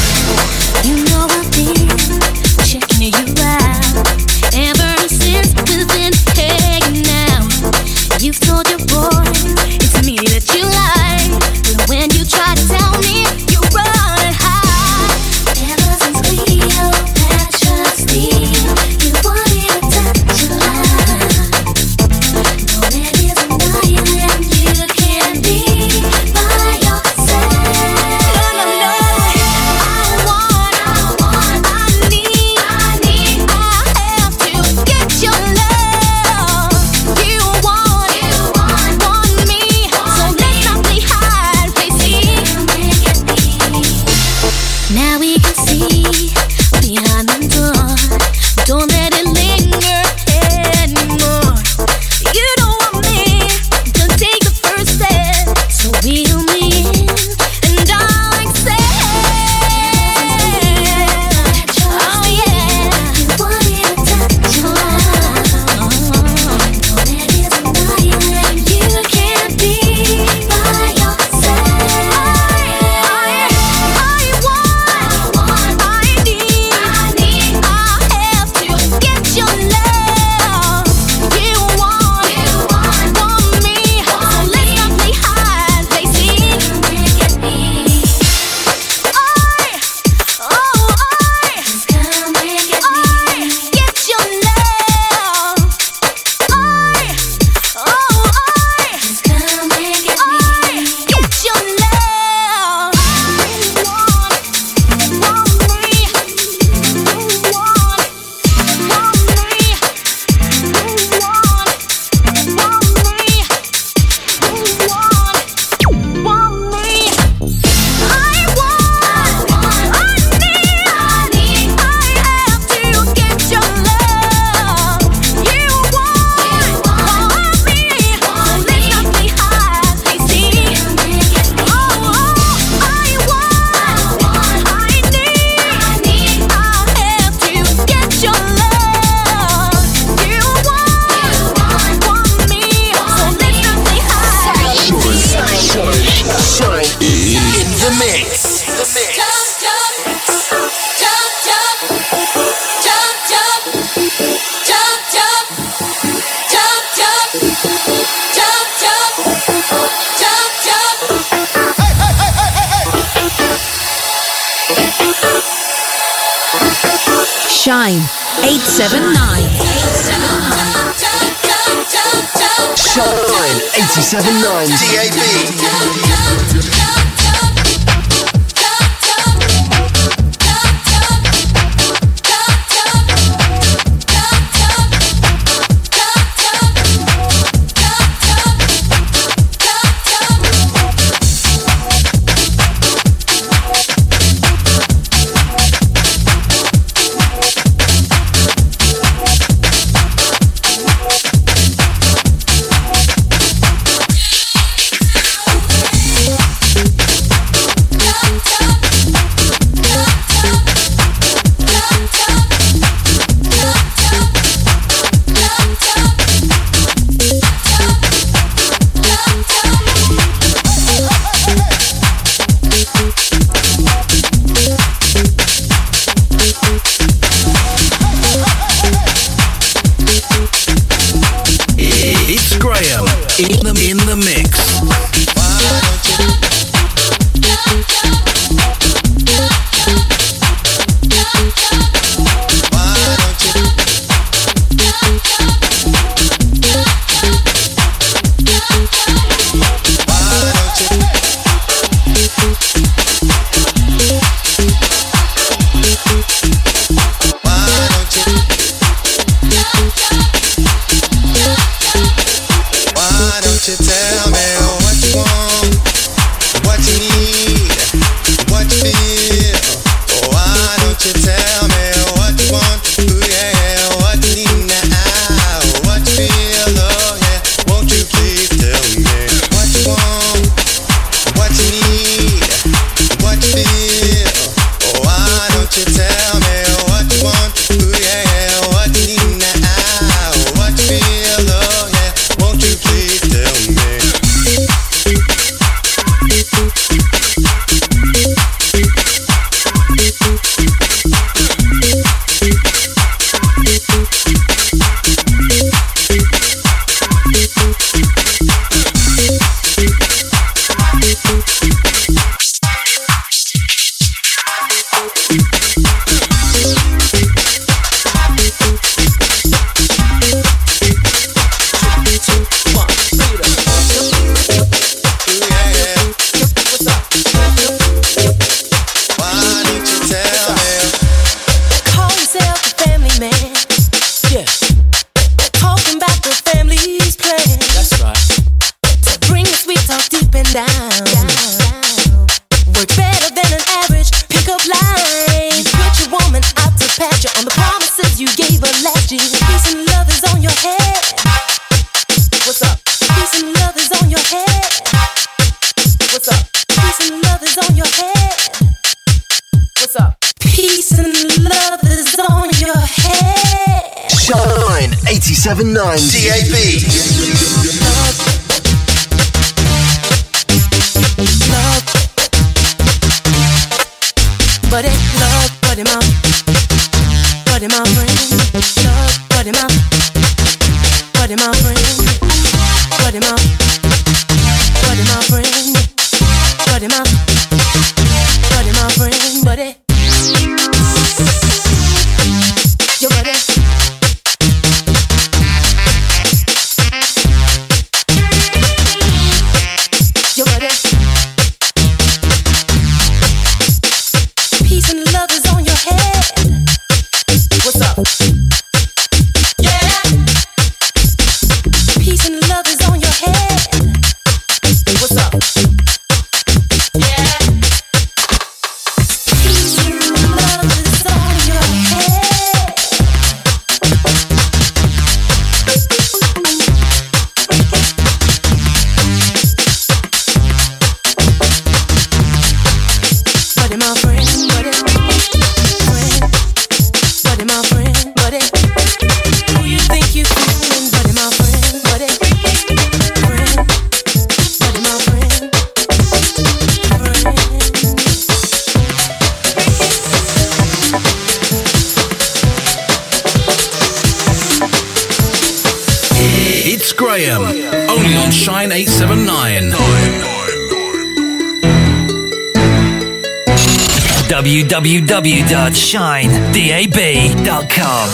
www.shinedab.com.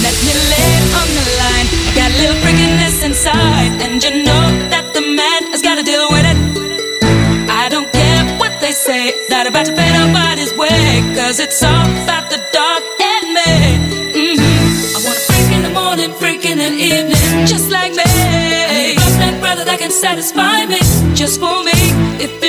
Let me lay on the line. I got a little freakiness inside, and you know that the man has got to deal with it. I don't care what they say, not about to pay nobody's way, cause it's all about the and me. hmm I want freak in the morning, freak in the evening, just like me. Brother that can satisfy me, just for me. If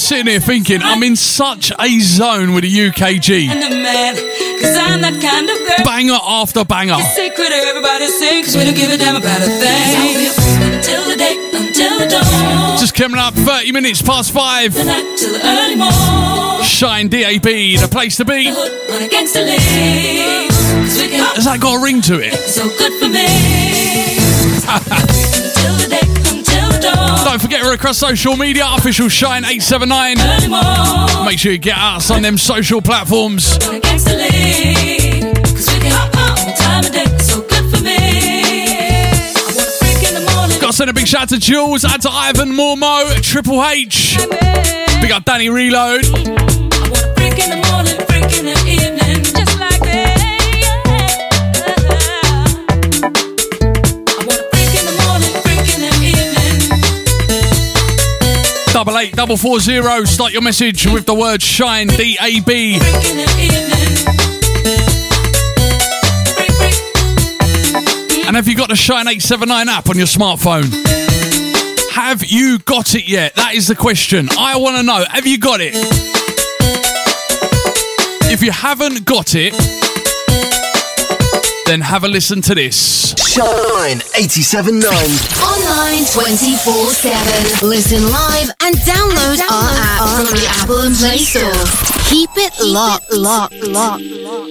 just sitting here thinking, I'm in such a zone with the UKG. Man, cause I'm that kind of. Banger after banger. Secret everybody sing, cause we don't give a damn about a thing. I'll be a freak until the day, until the dawn. Just coming up 30 minutes past five. The night till early morn. Shine DAB, the place to be. On a gangster league. Cause we can hop Has that got a ring to it? so good for me. *laughs* Don't forget we're across social media, official Shine 879. Make sure you get us on them social platforms. On a gangster league. Cause we can hop out any time of day, so good for me. I want a freak in the morning. Got to send a big shout out to Jules, out to Ivan Mormo, Triple H. Big up Danny Reload. double eight double four zero. Start your message with the word shine. D A B. And have you got the Shine 879 app on your smartphone? Have you got it yet? That is the question. I want to know. Have you got it? If you haven't got it, then have a listen to this. Shine 87.9. Online 24-7. Listen live and download, and download our app from the Apple and Play Store. Keep it Keep locked, it locked, locked, locked.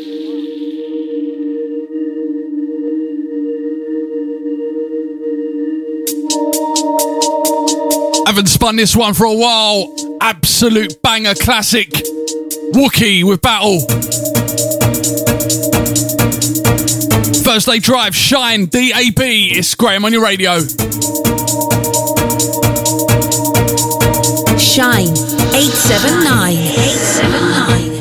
Haven't spun this one for a while. Absolute banger classic. Wookie with Battle. First Day Drive, Shine, DAB. It's Graham on your radio. Shine, 879. 879.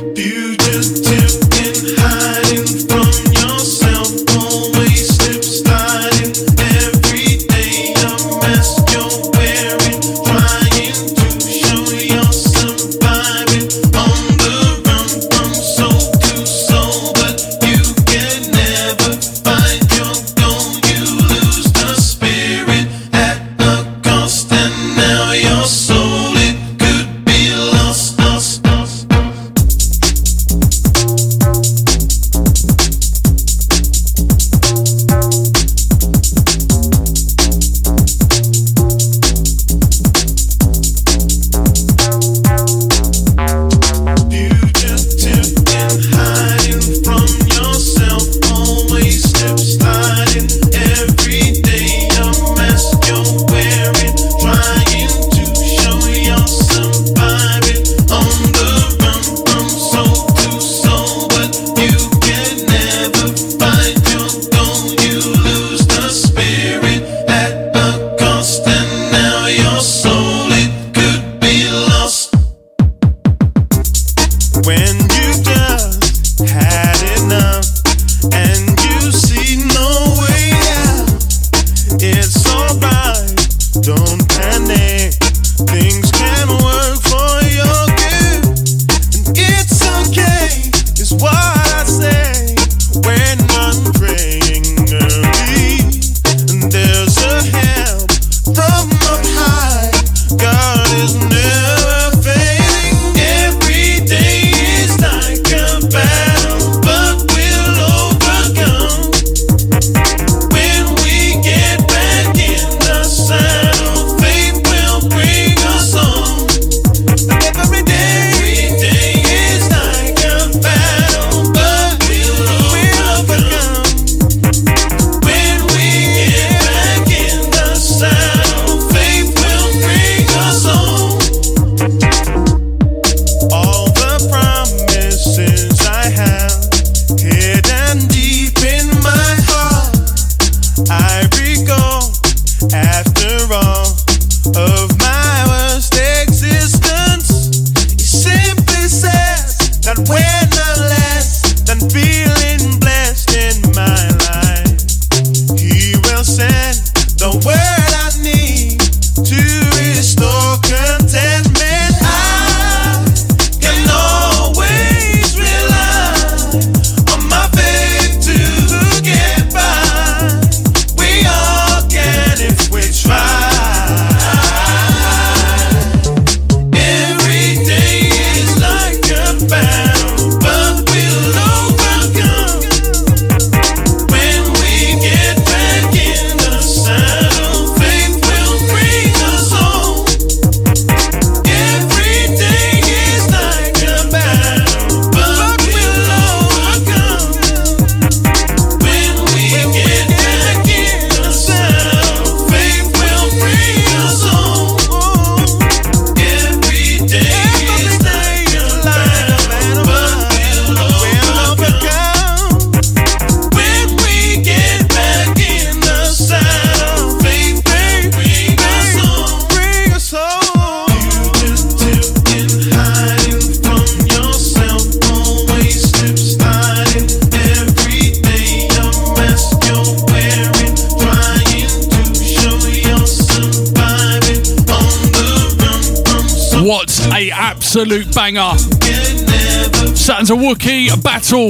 Wookie battle.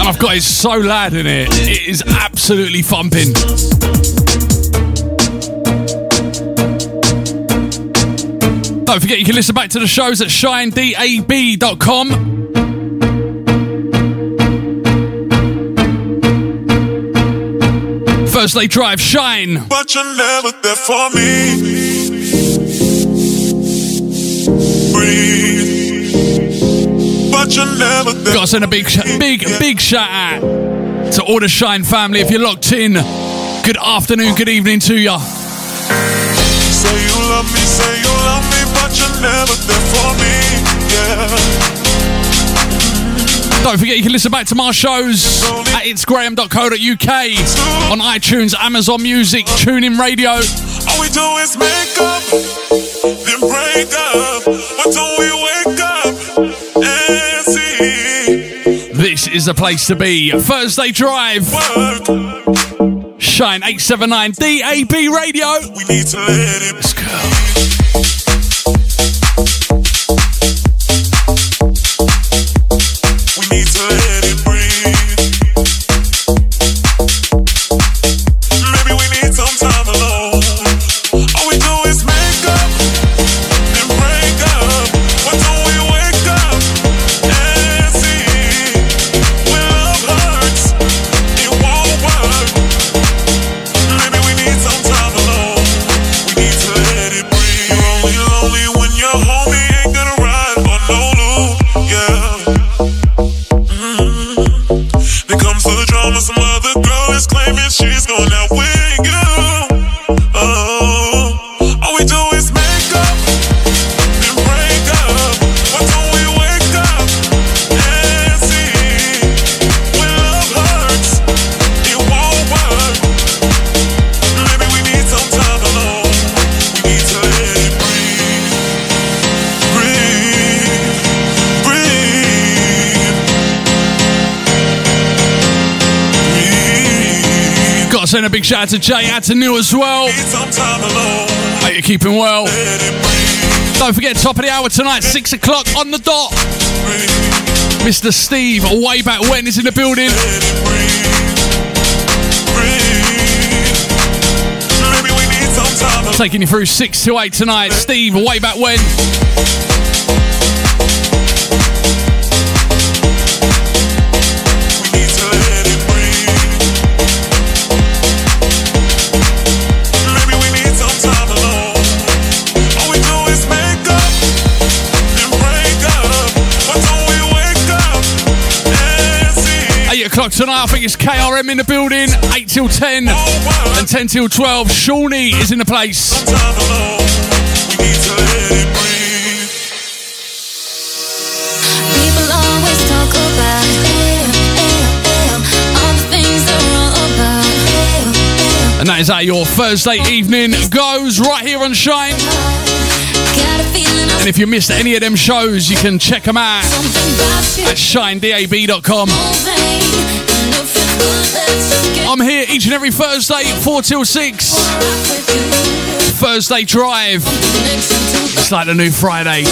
And I've got it so loud in it, it is absolutely thumping. Don't forget you can listen back to the shows at shinedab.com. they Drive Shine. But you're never there for me. Got to send a big, big, big shout out to all the Shine family. If you're locked in, good afternoon, good evening to ya. Say you love me, say you love me, but you're never there for me. Yeah. Don't forget you can listen back to my shows at itsgraham.co.uk on iTunes, Amazon Music, TuneIn Radio. All we do is make up, then break up. But we wake up and see? This is the place to be. Thursday Drive. Shine 879 DAB Radio. Send a big shout out to Jay, New as well. Hope you're keeping well. Don't forget, top of the hour tonight, 6 o'clock on the dot. Mr. Steve, way back when, is in the building. Taking you through 6 to 8 tonight. Steve, way back when. See? 8 o'clock tonight, I think it's KRM in the building. 8 till 10 and 10 till 12. Shawnee is in the place. People always talk about all the things they're wrong about. And that is how your Thursday evening goes right here on Shine. And if you missed any of them shows, you can check them out at shinedab.com. I'm here each and every Thursday, 4 till 6. Thursday Drive. It's like the new Friday.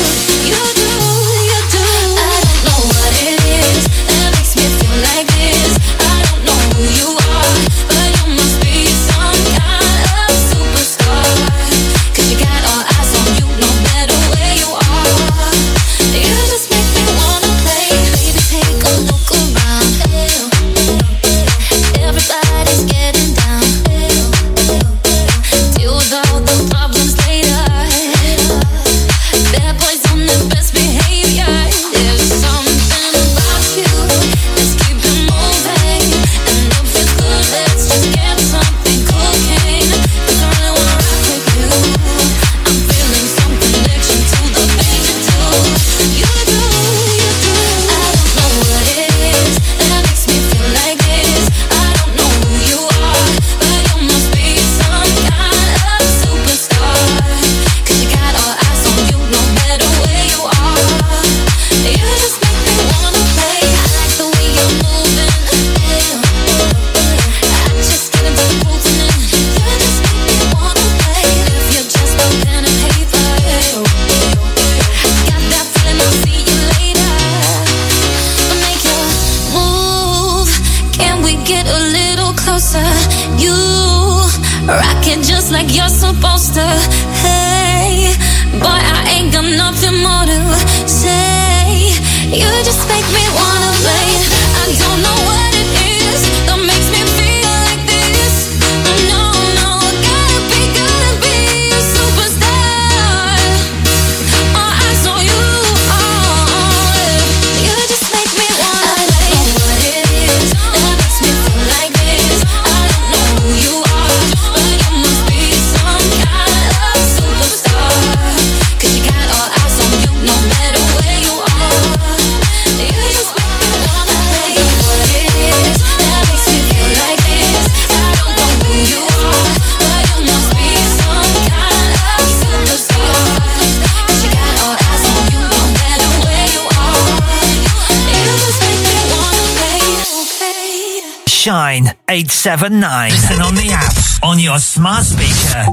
Shine 879. Listen on the app, on your smart speaker,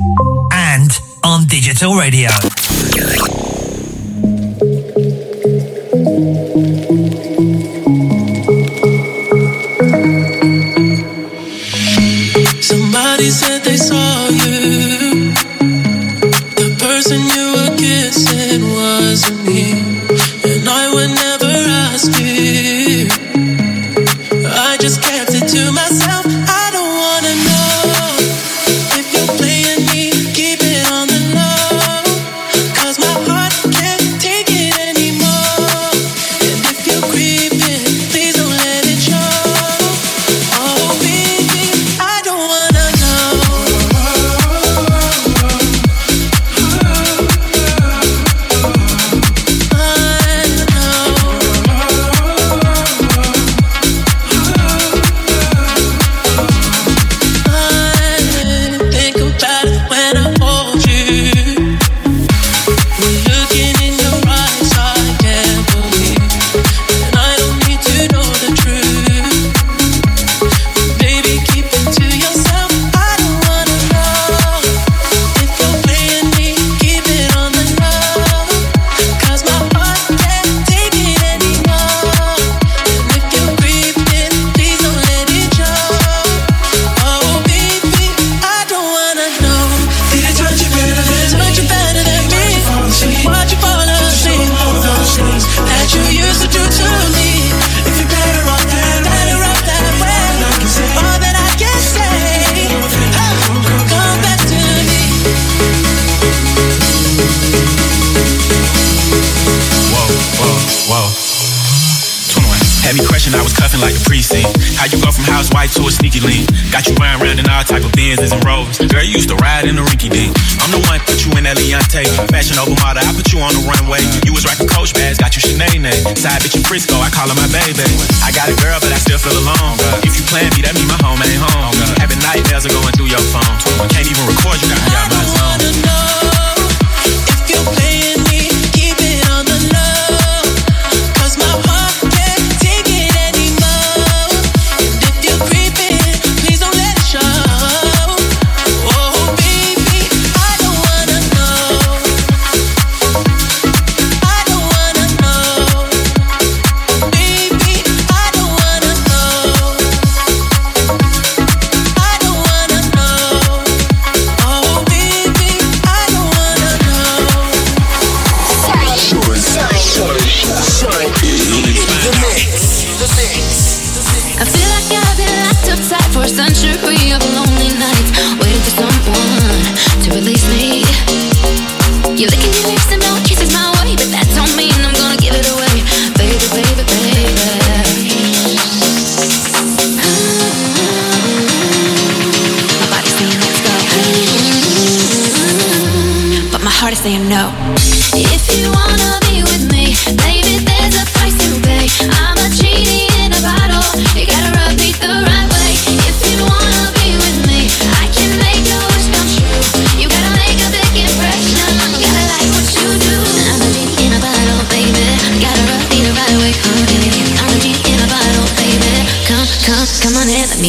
and on digital radio.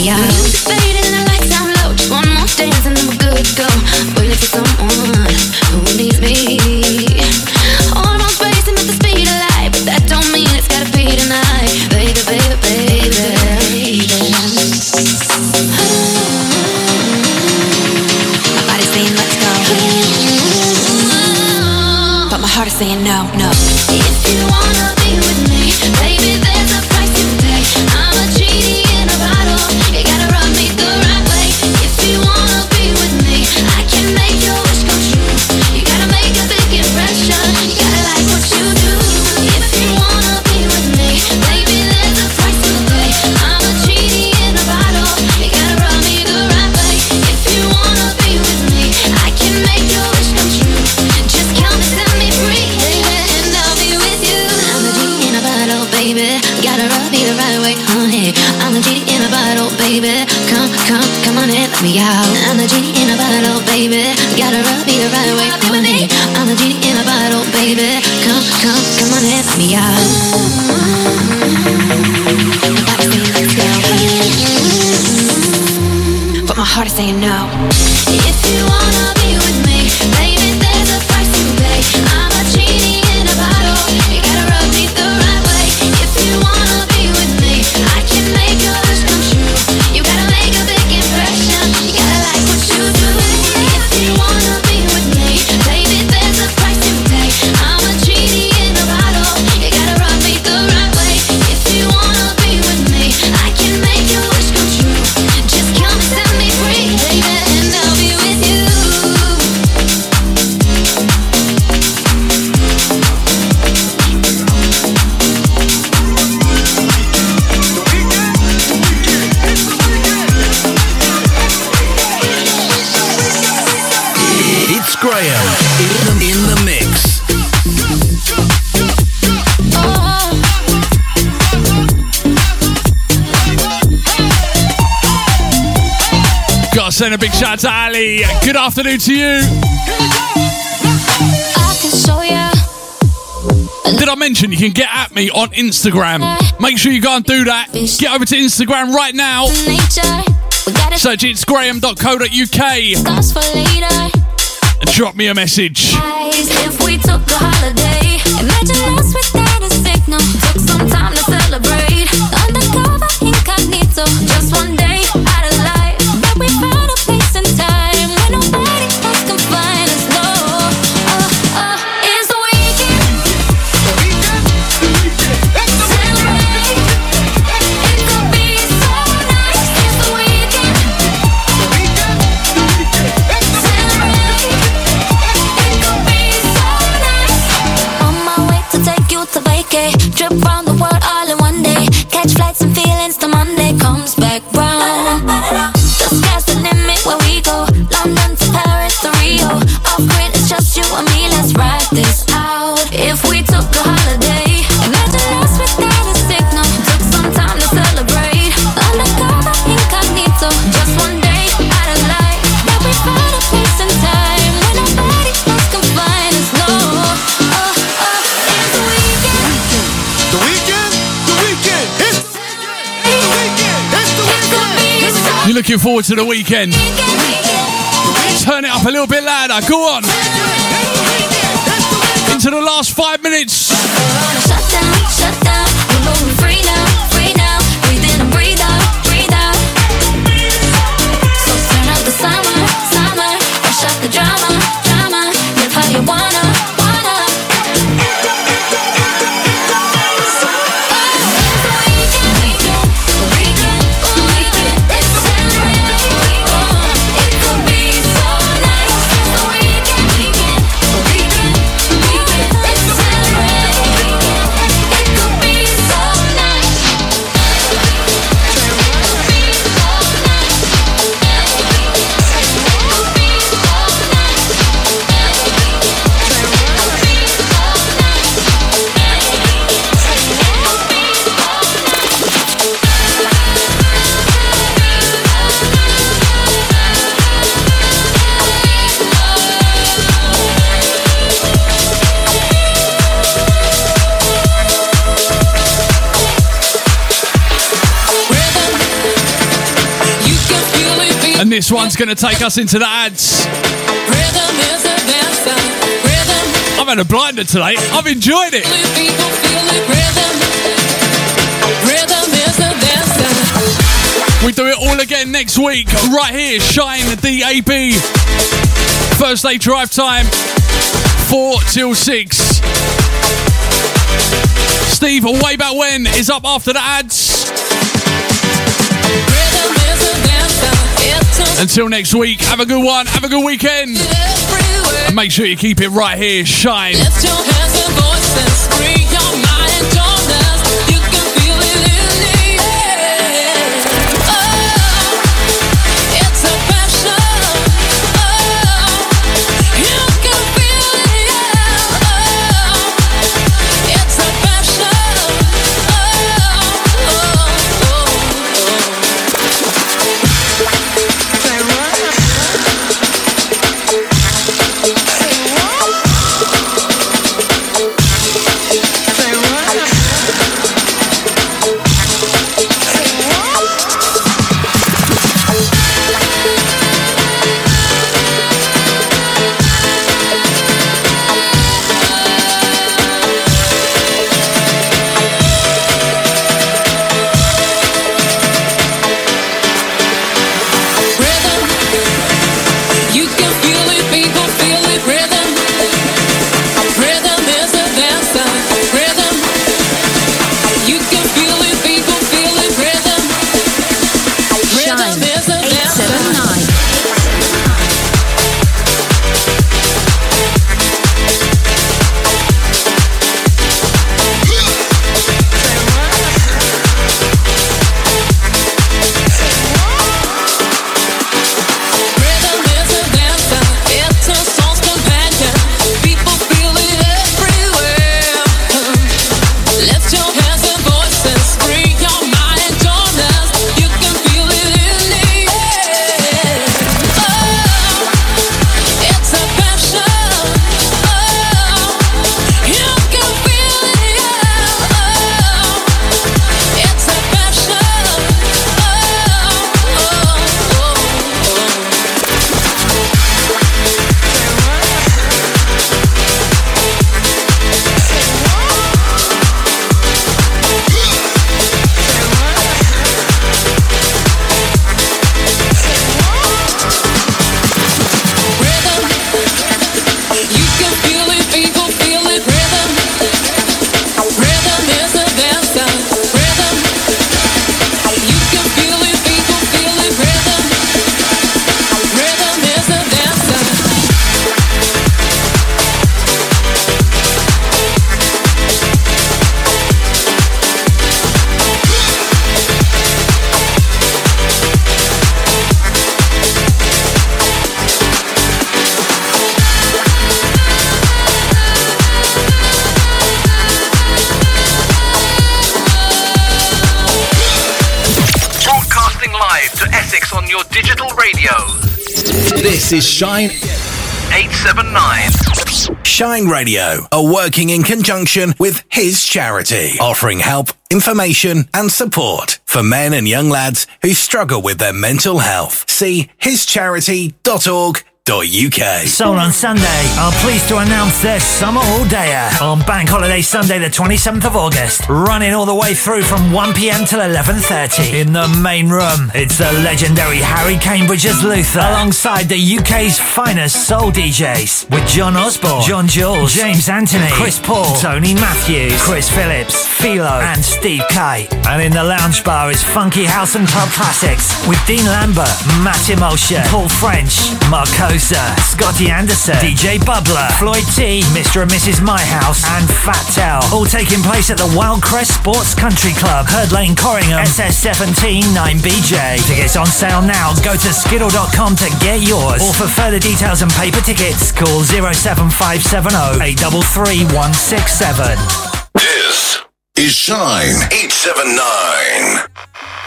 me. afternoon to you. Did I mention you can get at me on Instagram? Make sure you go and do that. Get over to Instagram right now. Search it's graham.co.uk and drop me a message. looking forward to the weekend. Turn it up a little bit louder. Go on. Into the last five minutes. this one's going to take us into the ads. I've had a blinder today. I've enjoyed it. We do it all again next week, right here, Shine DAB. Thursday drive time, 4 till 6. Steve, way back when, is up after the ads. Until next week, have a good one, have a good weekend. And make sure you keep it right here, shine. Shine 879. Shine Radio are working in conjunction with his charity, offering help, information, and support for men and young lads who struggle with their mental health. See hischarity.org.uk. Soul on Sunday are pleased to announce their summer all dayer on Bank Holiday Sunday, the 27th of August, running all the way through from 1 pm till 11.30 in the main room. It's the legendary Harry Cambridge's Luther alongside the UK's finest soul DJs with John Osborne, John Jules, James Anthony, Chris Paul, Tony Matthews, Chris Phillips, Philo, and Steve Kite. And in the lounge bar is funky house and club classics with Dean Lambert, Matt Emulsion, Paul French, Mark Scotty Anderson, DJ Bubbler, Floyd T, Mr. and Mrs. My House, and Fat Tell. All taking place at the Wildcrest Sports Country Club, Herd Lane, Corringham, SS17 9BJ. Tickets on sale now. Go to skiddle.com to get yours. Or for further details and paper tickets, call 07570 833 167. This is Shine 879.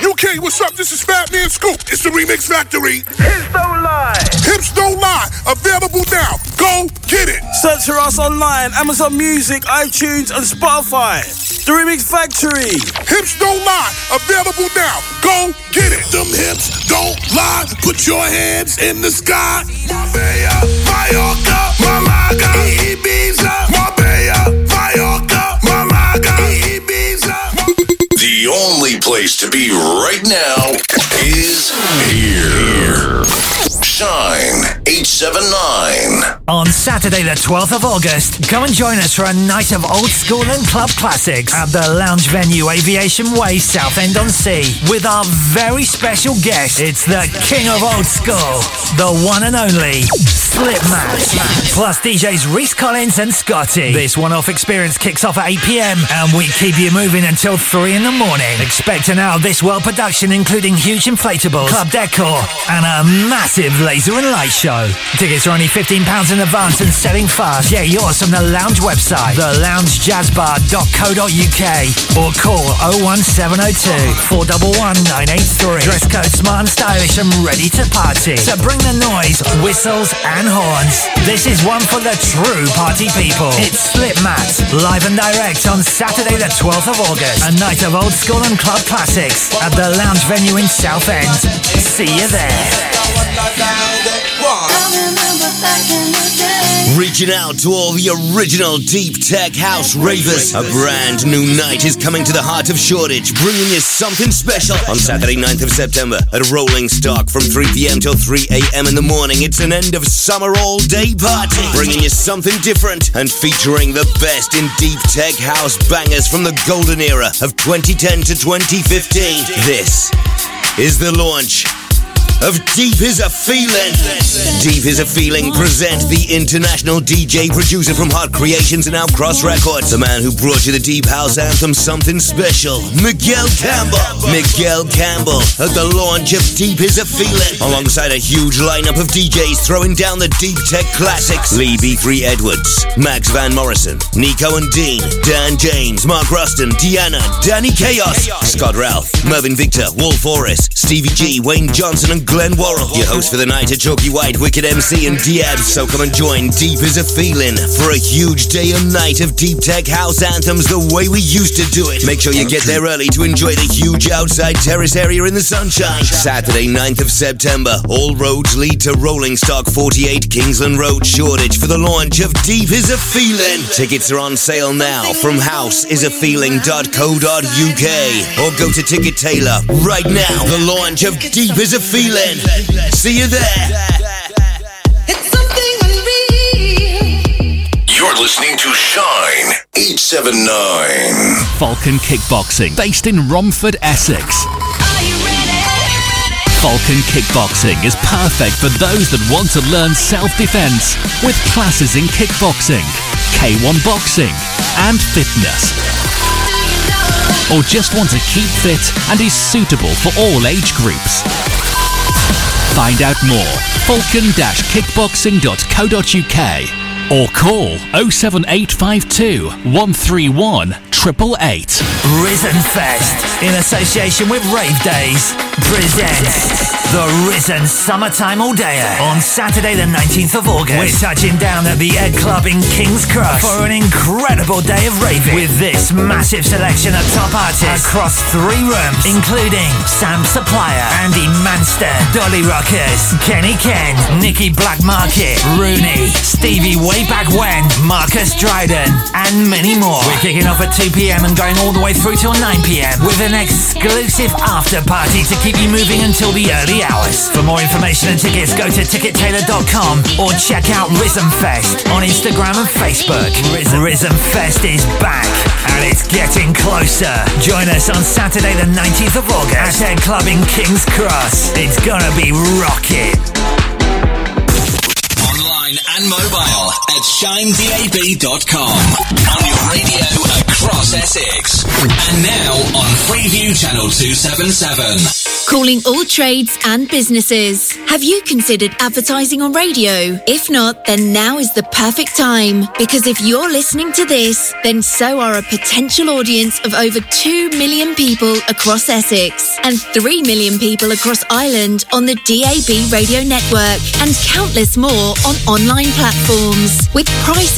UK, what's up? This is Fatman Scoop. It's the Remix Factory. Hips don't lie. Hips don't lie. Available now. Go get it. Search for us online, Amazon Music, iTunes, and Spotify. The Remix Factory. Hips don't lie. Available now. Go get it. Them hips don't lie. Put your hands in the sky. Marbella, Mallorca, Malaga, Ibiza. Only place to be right now is here. Shine 879. On Saturday, the 12th of August, come and join us for a night of old school and club classics at the lounge venue Aviation Way, Southend on Sea, with our very special guest. It's the king of old school, the one and only Slipmat. Plus DJs Reese Collins and Scotty. This one-off experience kicks off at 8 p.m. and we keep you moving until 3 in the morning. Expect an hour of this world production, including huge inflatables, club decor, and a massive laser and light show. Tickets are only £15 in advance and selling fast. Get yours from the lounge website, theloungejazzbar.co.uk, or call 01702 411 983. Dress code smart and stylish and ready to party. So bring the noise, whistles, and horns. This is one for the true party people. It's Slipmat, live and direct on Saturday, the 12th of August. A night of old school and club classics at the lounge venue in Southend. See you there. Reaching out to all the original deep tech house ravers. A brand new night is coming to the heart of Shoreditch, bringing you something special on Saturday, 9th of September at Rolling Stock from 3 p.m. till 3 a.m. in the morning. It's an end of summer all day party, bringing you something different and featuring the best in deep tech house bangers from the golden era of 2010 to 2015. This is the launch of Deep is a Feeling. Deep is a Feeling present the international DJ producer from Hot Creations and Outcross Records, the man who brought you the Deep House anthem Something Special, Miguel Campbell. Miguel Campbell at the launch of Deep is a Feeling, alongside a huge lineup of DJs throwing down the deep tech classics. Lee B3 Edwards, Max Van Morrison, Nico and Dean, Dan James, Mark Ruston, Deanna, Danny Chaos, Scott Ralph, Mervyn Victor, Wolf Forrest, Stevie G, Wayne Johnson, and Glenn Worrell. Your host for the night are Chalky White, Wicked MC, and Diabs. So come and join Deep is a Feeling for a huge day and night of deep tech house anthems the way we used to do it. Make sure you get there early to enjoy the huge outside terrace area in the sunshine. Saturday, 9th of September, all roads lead to Rolling Stock 48 Kingsland Road, Shoreditch for the launch of Deep is a Feeling. Tickets are on sale now from houseisaFeeling.co.uk or go to Ticket Tailor right now. The launch of Deep is a Feeling. See you there. You're listening to Shine 879. Falcon Kickboxing, based in Romford, Essex. Falcon Kickboxing is perfect for those that want to learn self-defense with classes in kickboxing, K1 boxing, and fitness. Or just want to keep fit and is suitable for all age groups. Find out more falcon-kickboxing.co.uk or call 07852 131 888. Risen Fest, in association with Rave Days, presents the Risen Summertime All Day on Saturday, the 19th of August. We're touching down at the Egg Club in King's Cross for an incredible day of raving with this massive selection of top artists across three rooms, including Sam Supplier, Andy Manston, Dolly Rockers, Kenny Ken, Nicky Blackmarket, Rooney, Stevie Way Back When, Marcus Dryden, and many more. We're kicking off at 2 p.m. and going all the way through till 9 p.m. with an exclusive after party to keep you moving until the early hours. For more information and tickets, go to tickettailor.com or check out Risen Fest on Instagram and Facebook. Risen Fest is back and it's getting closer. Join us on Saturday, the 19th of August at Egg Club in King's Cross. It's gonna be rocking. Online and mobile at shinedab.com. On your radio across Essex. And now on Freeview Channel 277. Calling all trades and businesses. Have you considered advertising on radio? If not, then now is the perfect time. Because if you're listening to this, then so are a potential audience of over 2 million people across Essex and 3 million people across Ireland on the DAB radio network and countless more on online platforms. With prices